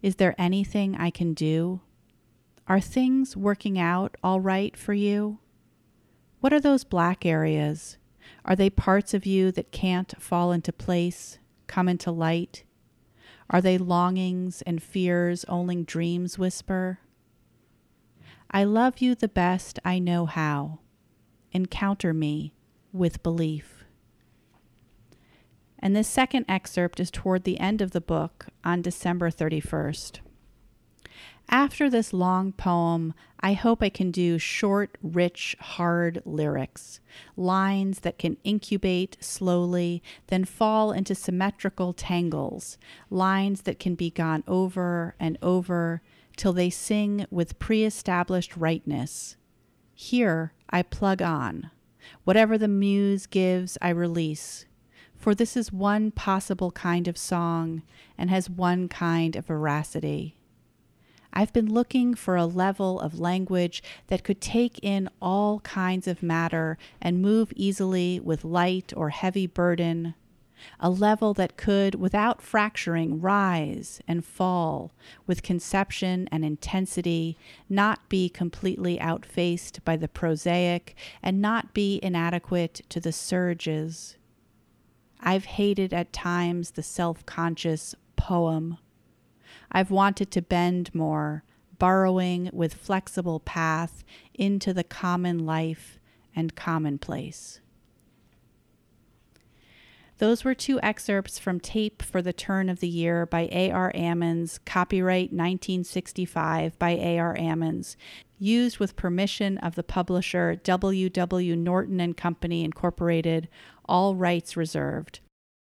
Is there anything I can do? Are things working out all right for you? What are those black areas? Are they parts of you that can't fall into place, come into light? Are they longings and fears only dreams whisper? I love you the best I know how. Encounter me with belief. And this second excerpt is toward the end of the book on December 31st. After this long poem, I hope I can do short, rich, hard lyrics, lines that can incubate slowly, then fall into symmetrical tangles, lines that can be gone over and over till they sing with pre established rightness. Here I plug on. Whatever the muse gives, I release. For this is one possible kind of song and has one kind of veracity. I've been looking for a level of language that could take in all kinds of matter and move easily with light or heavy burden, a level that could, without fracturing, rise and fall with conception and intensity, not be completely outfaced by the prosaic, and not be inadequate to the surges. I've hated at times the self conscious poem I've wanted to bend more, burrowing with flexible path into the common life and commonplace. Those were two excerpts from Tape for the Turn of the Year by A.R. Ammons, copyright 1965 by A.R. Ammons, used with permission of the publisher W. W. Norton and Company Incorporated, all rights reserved.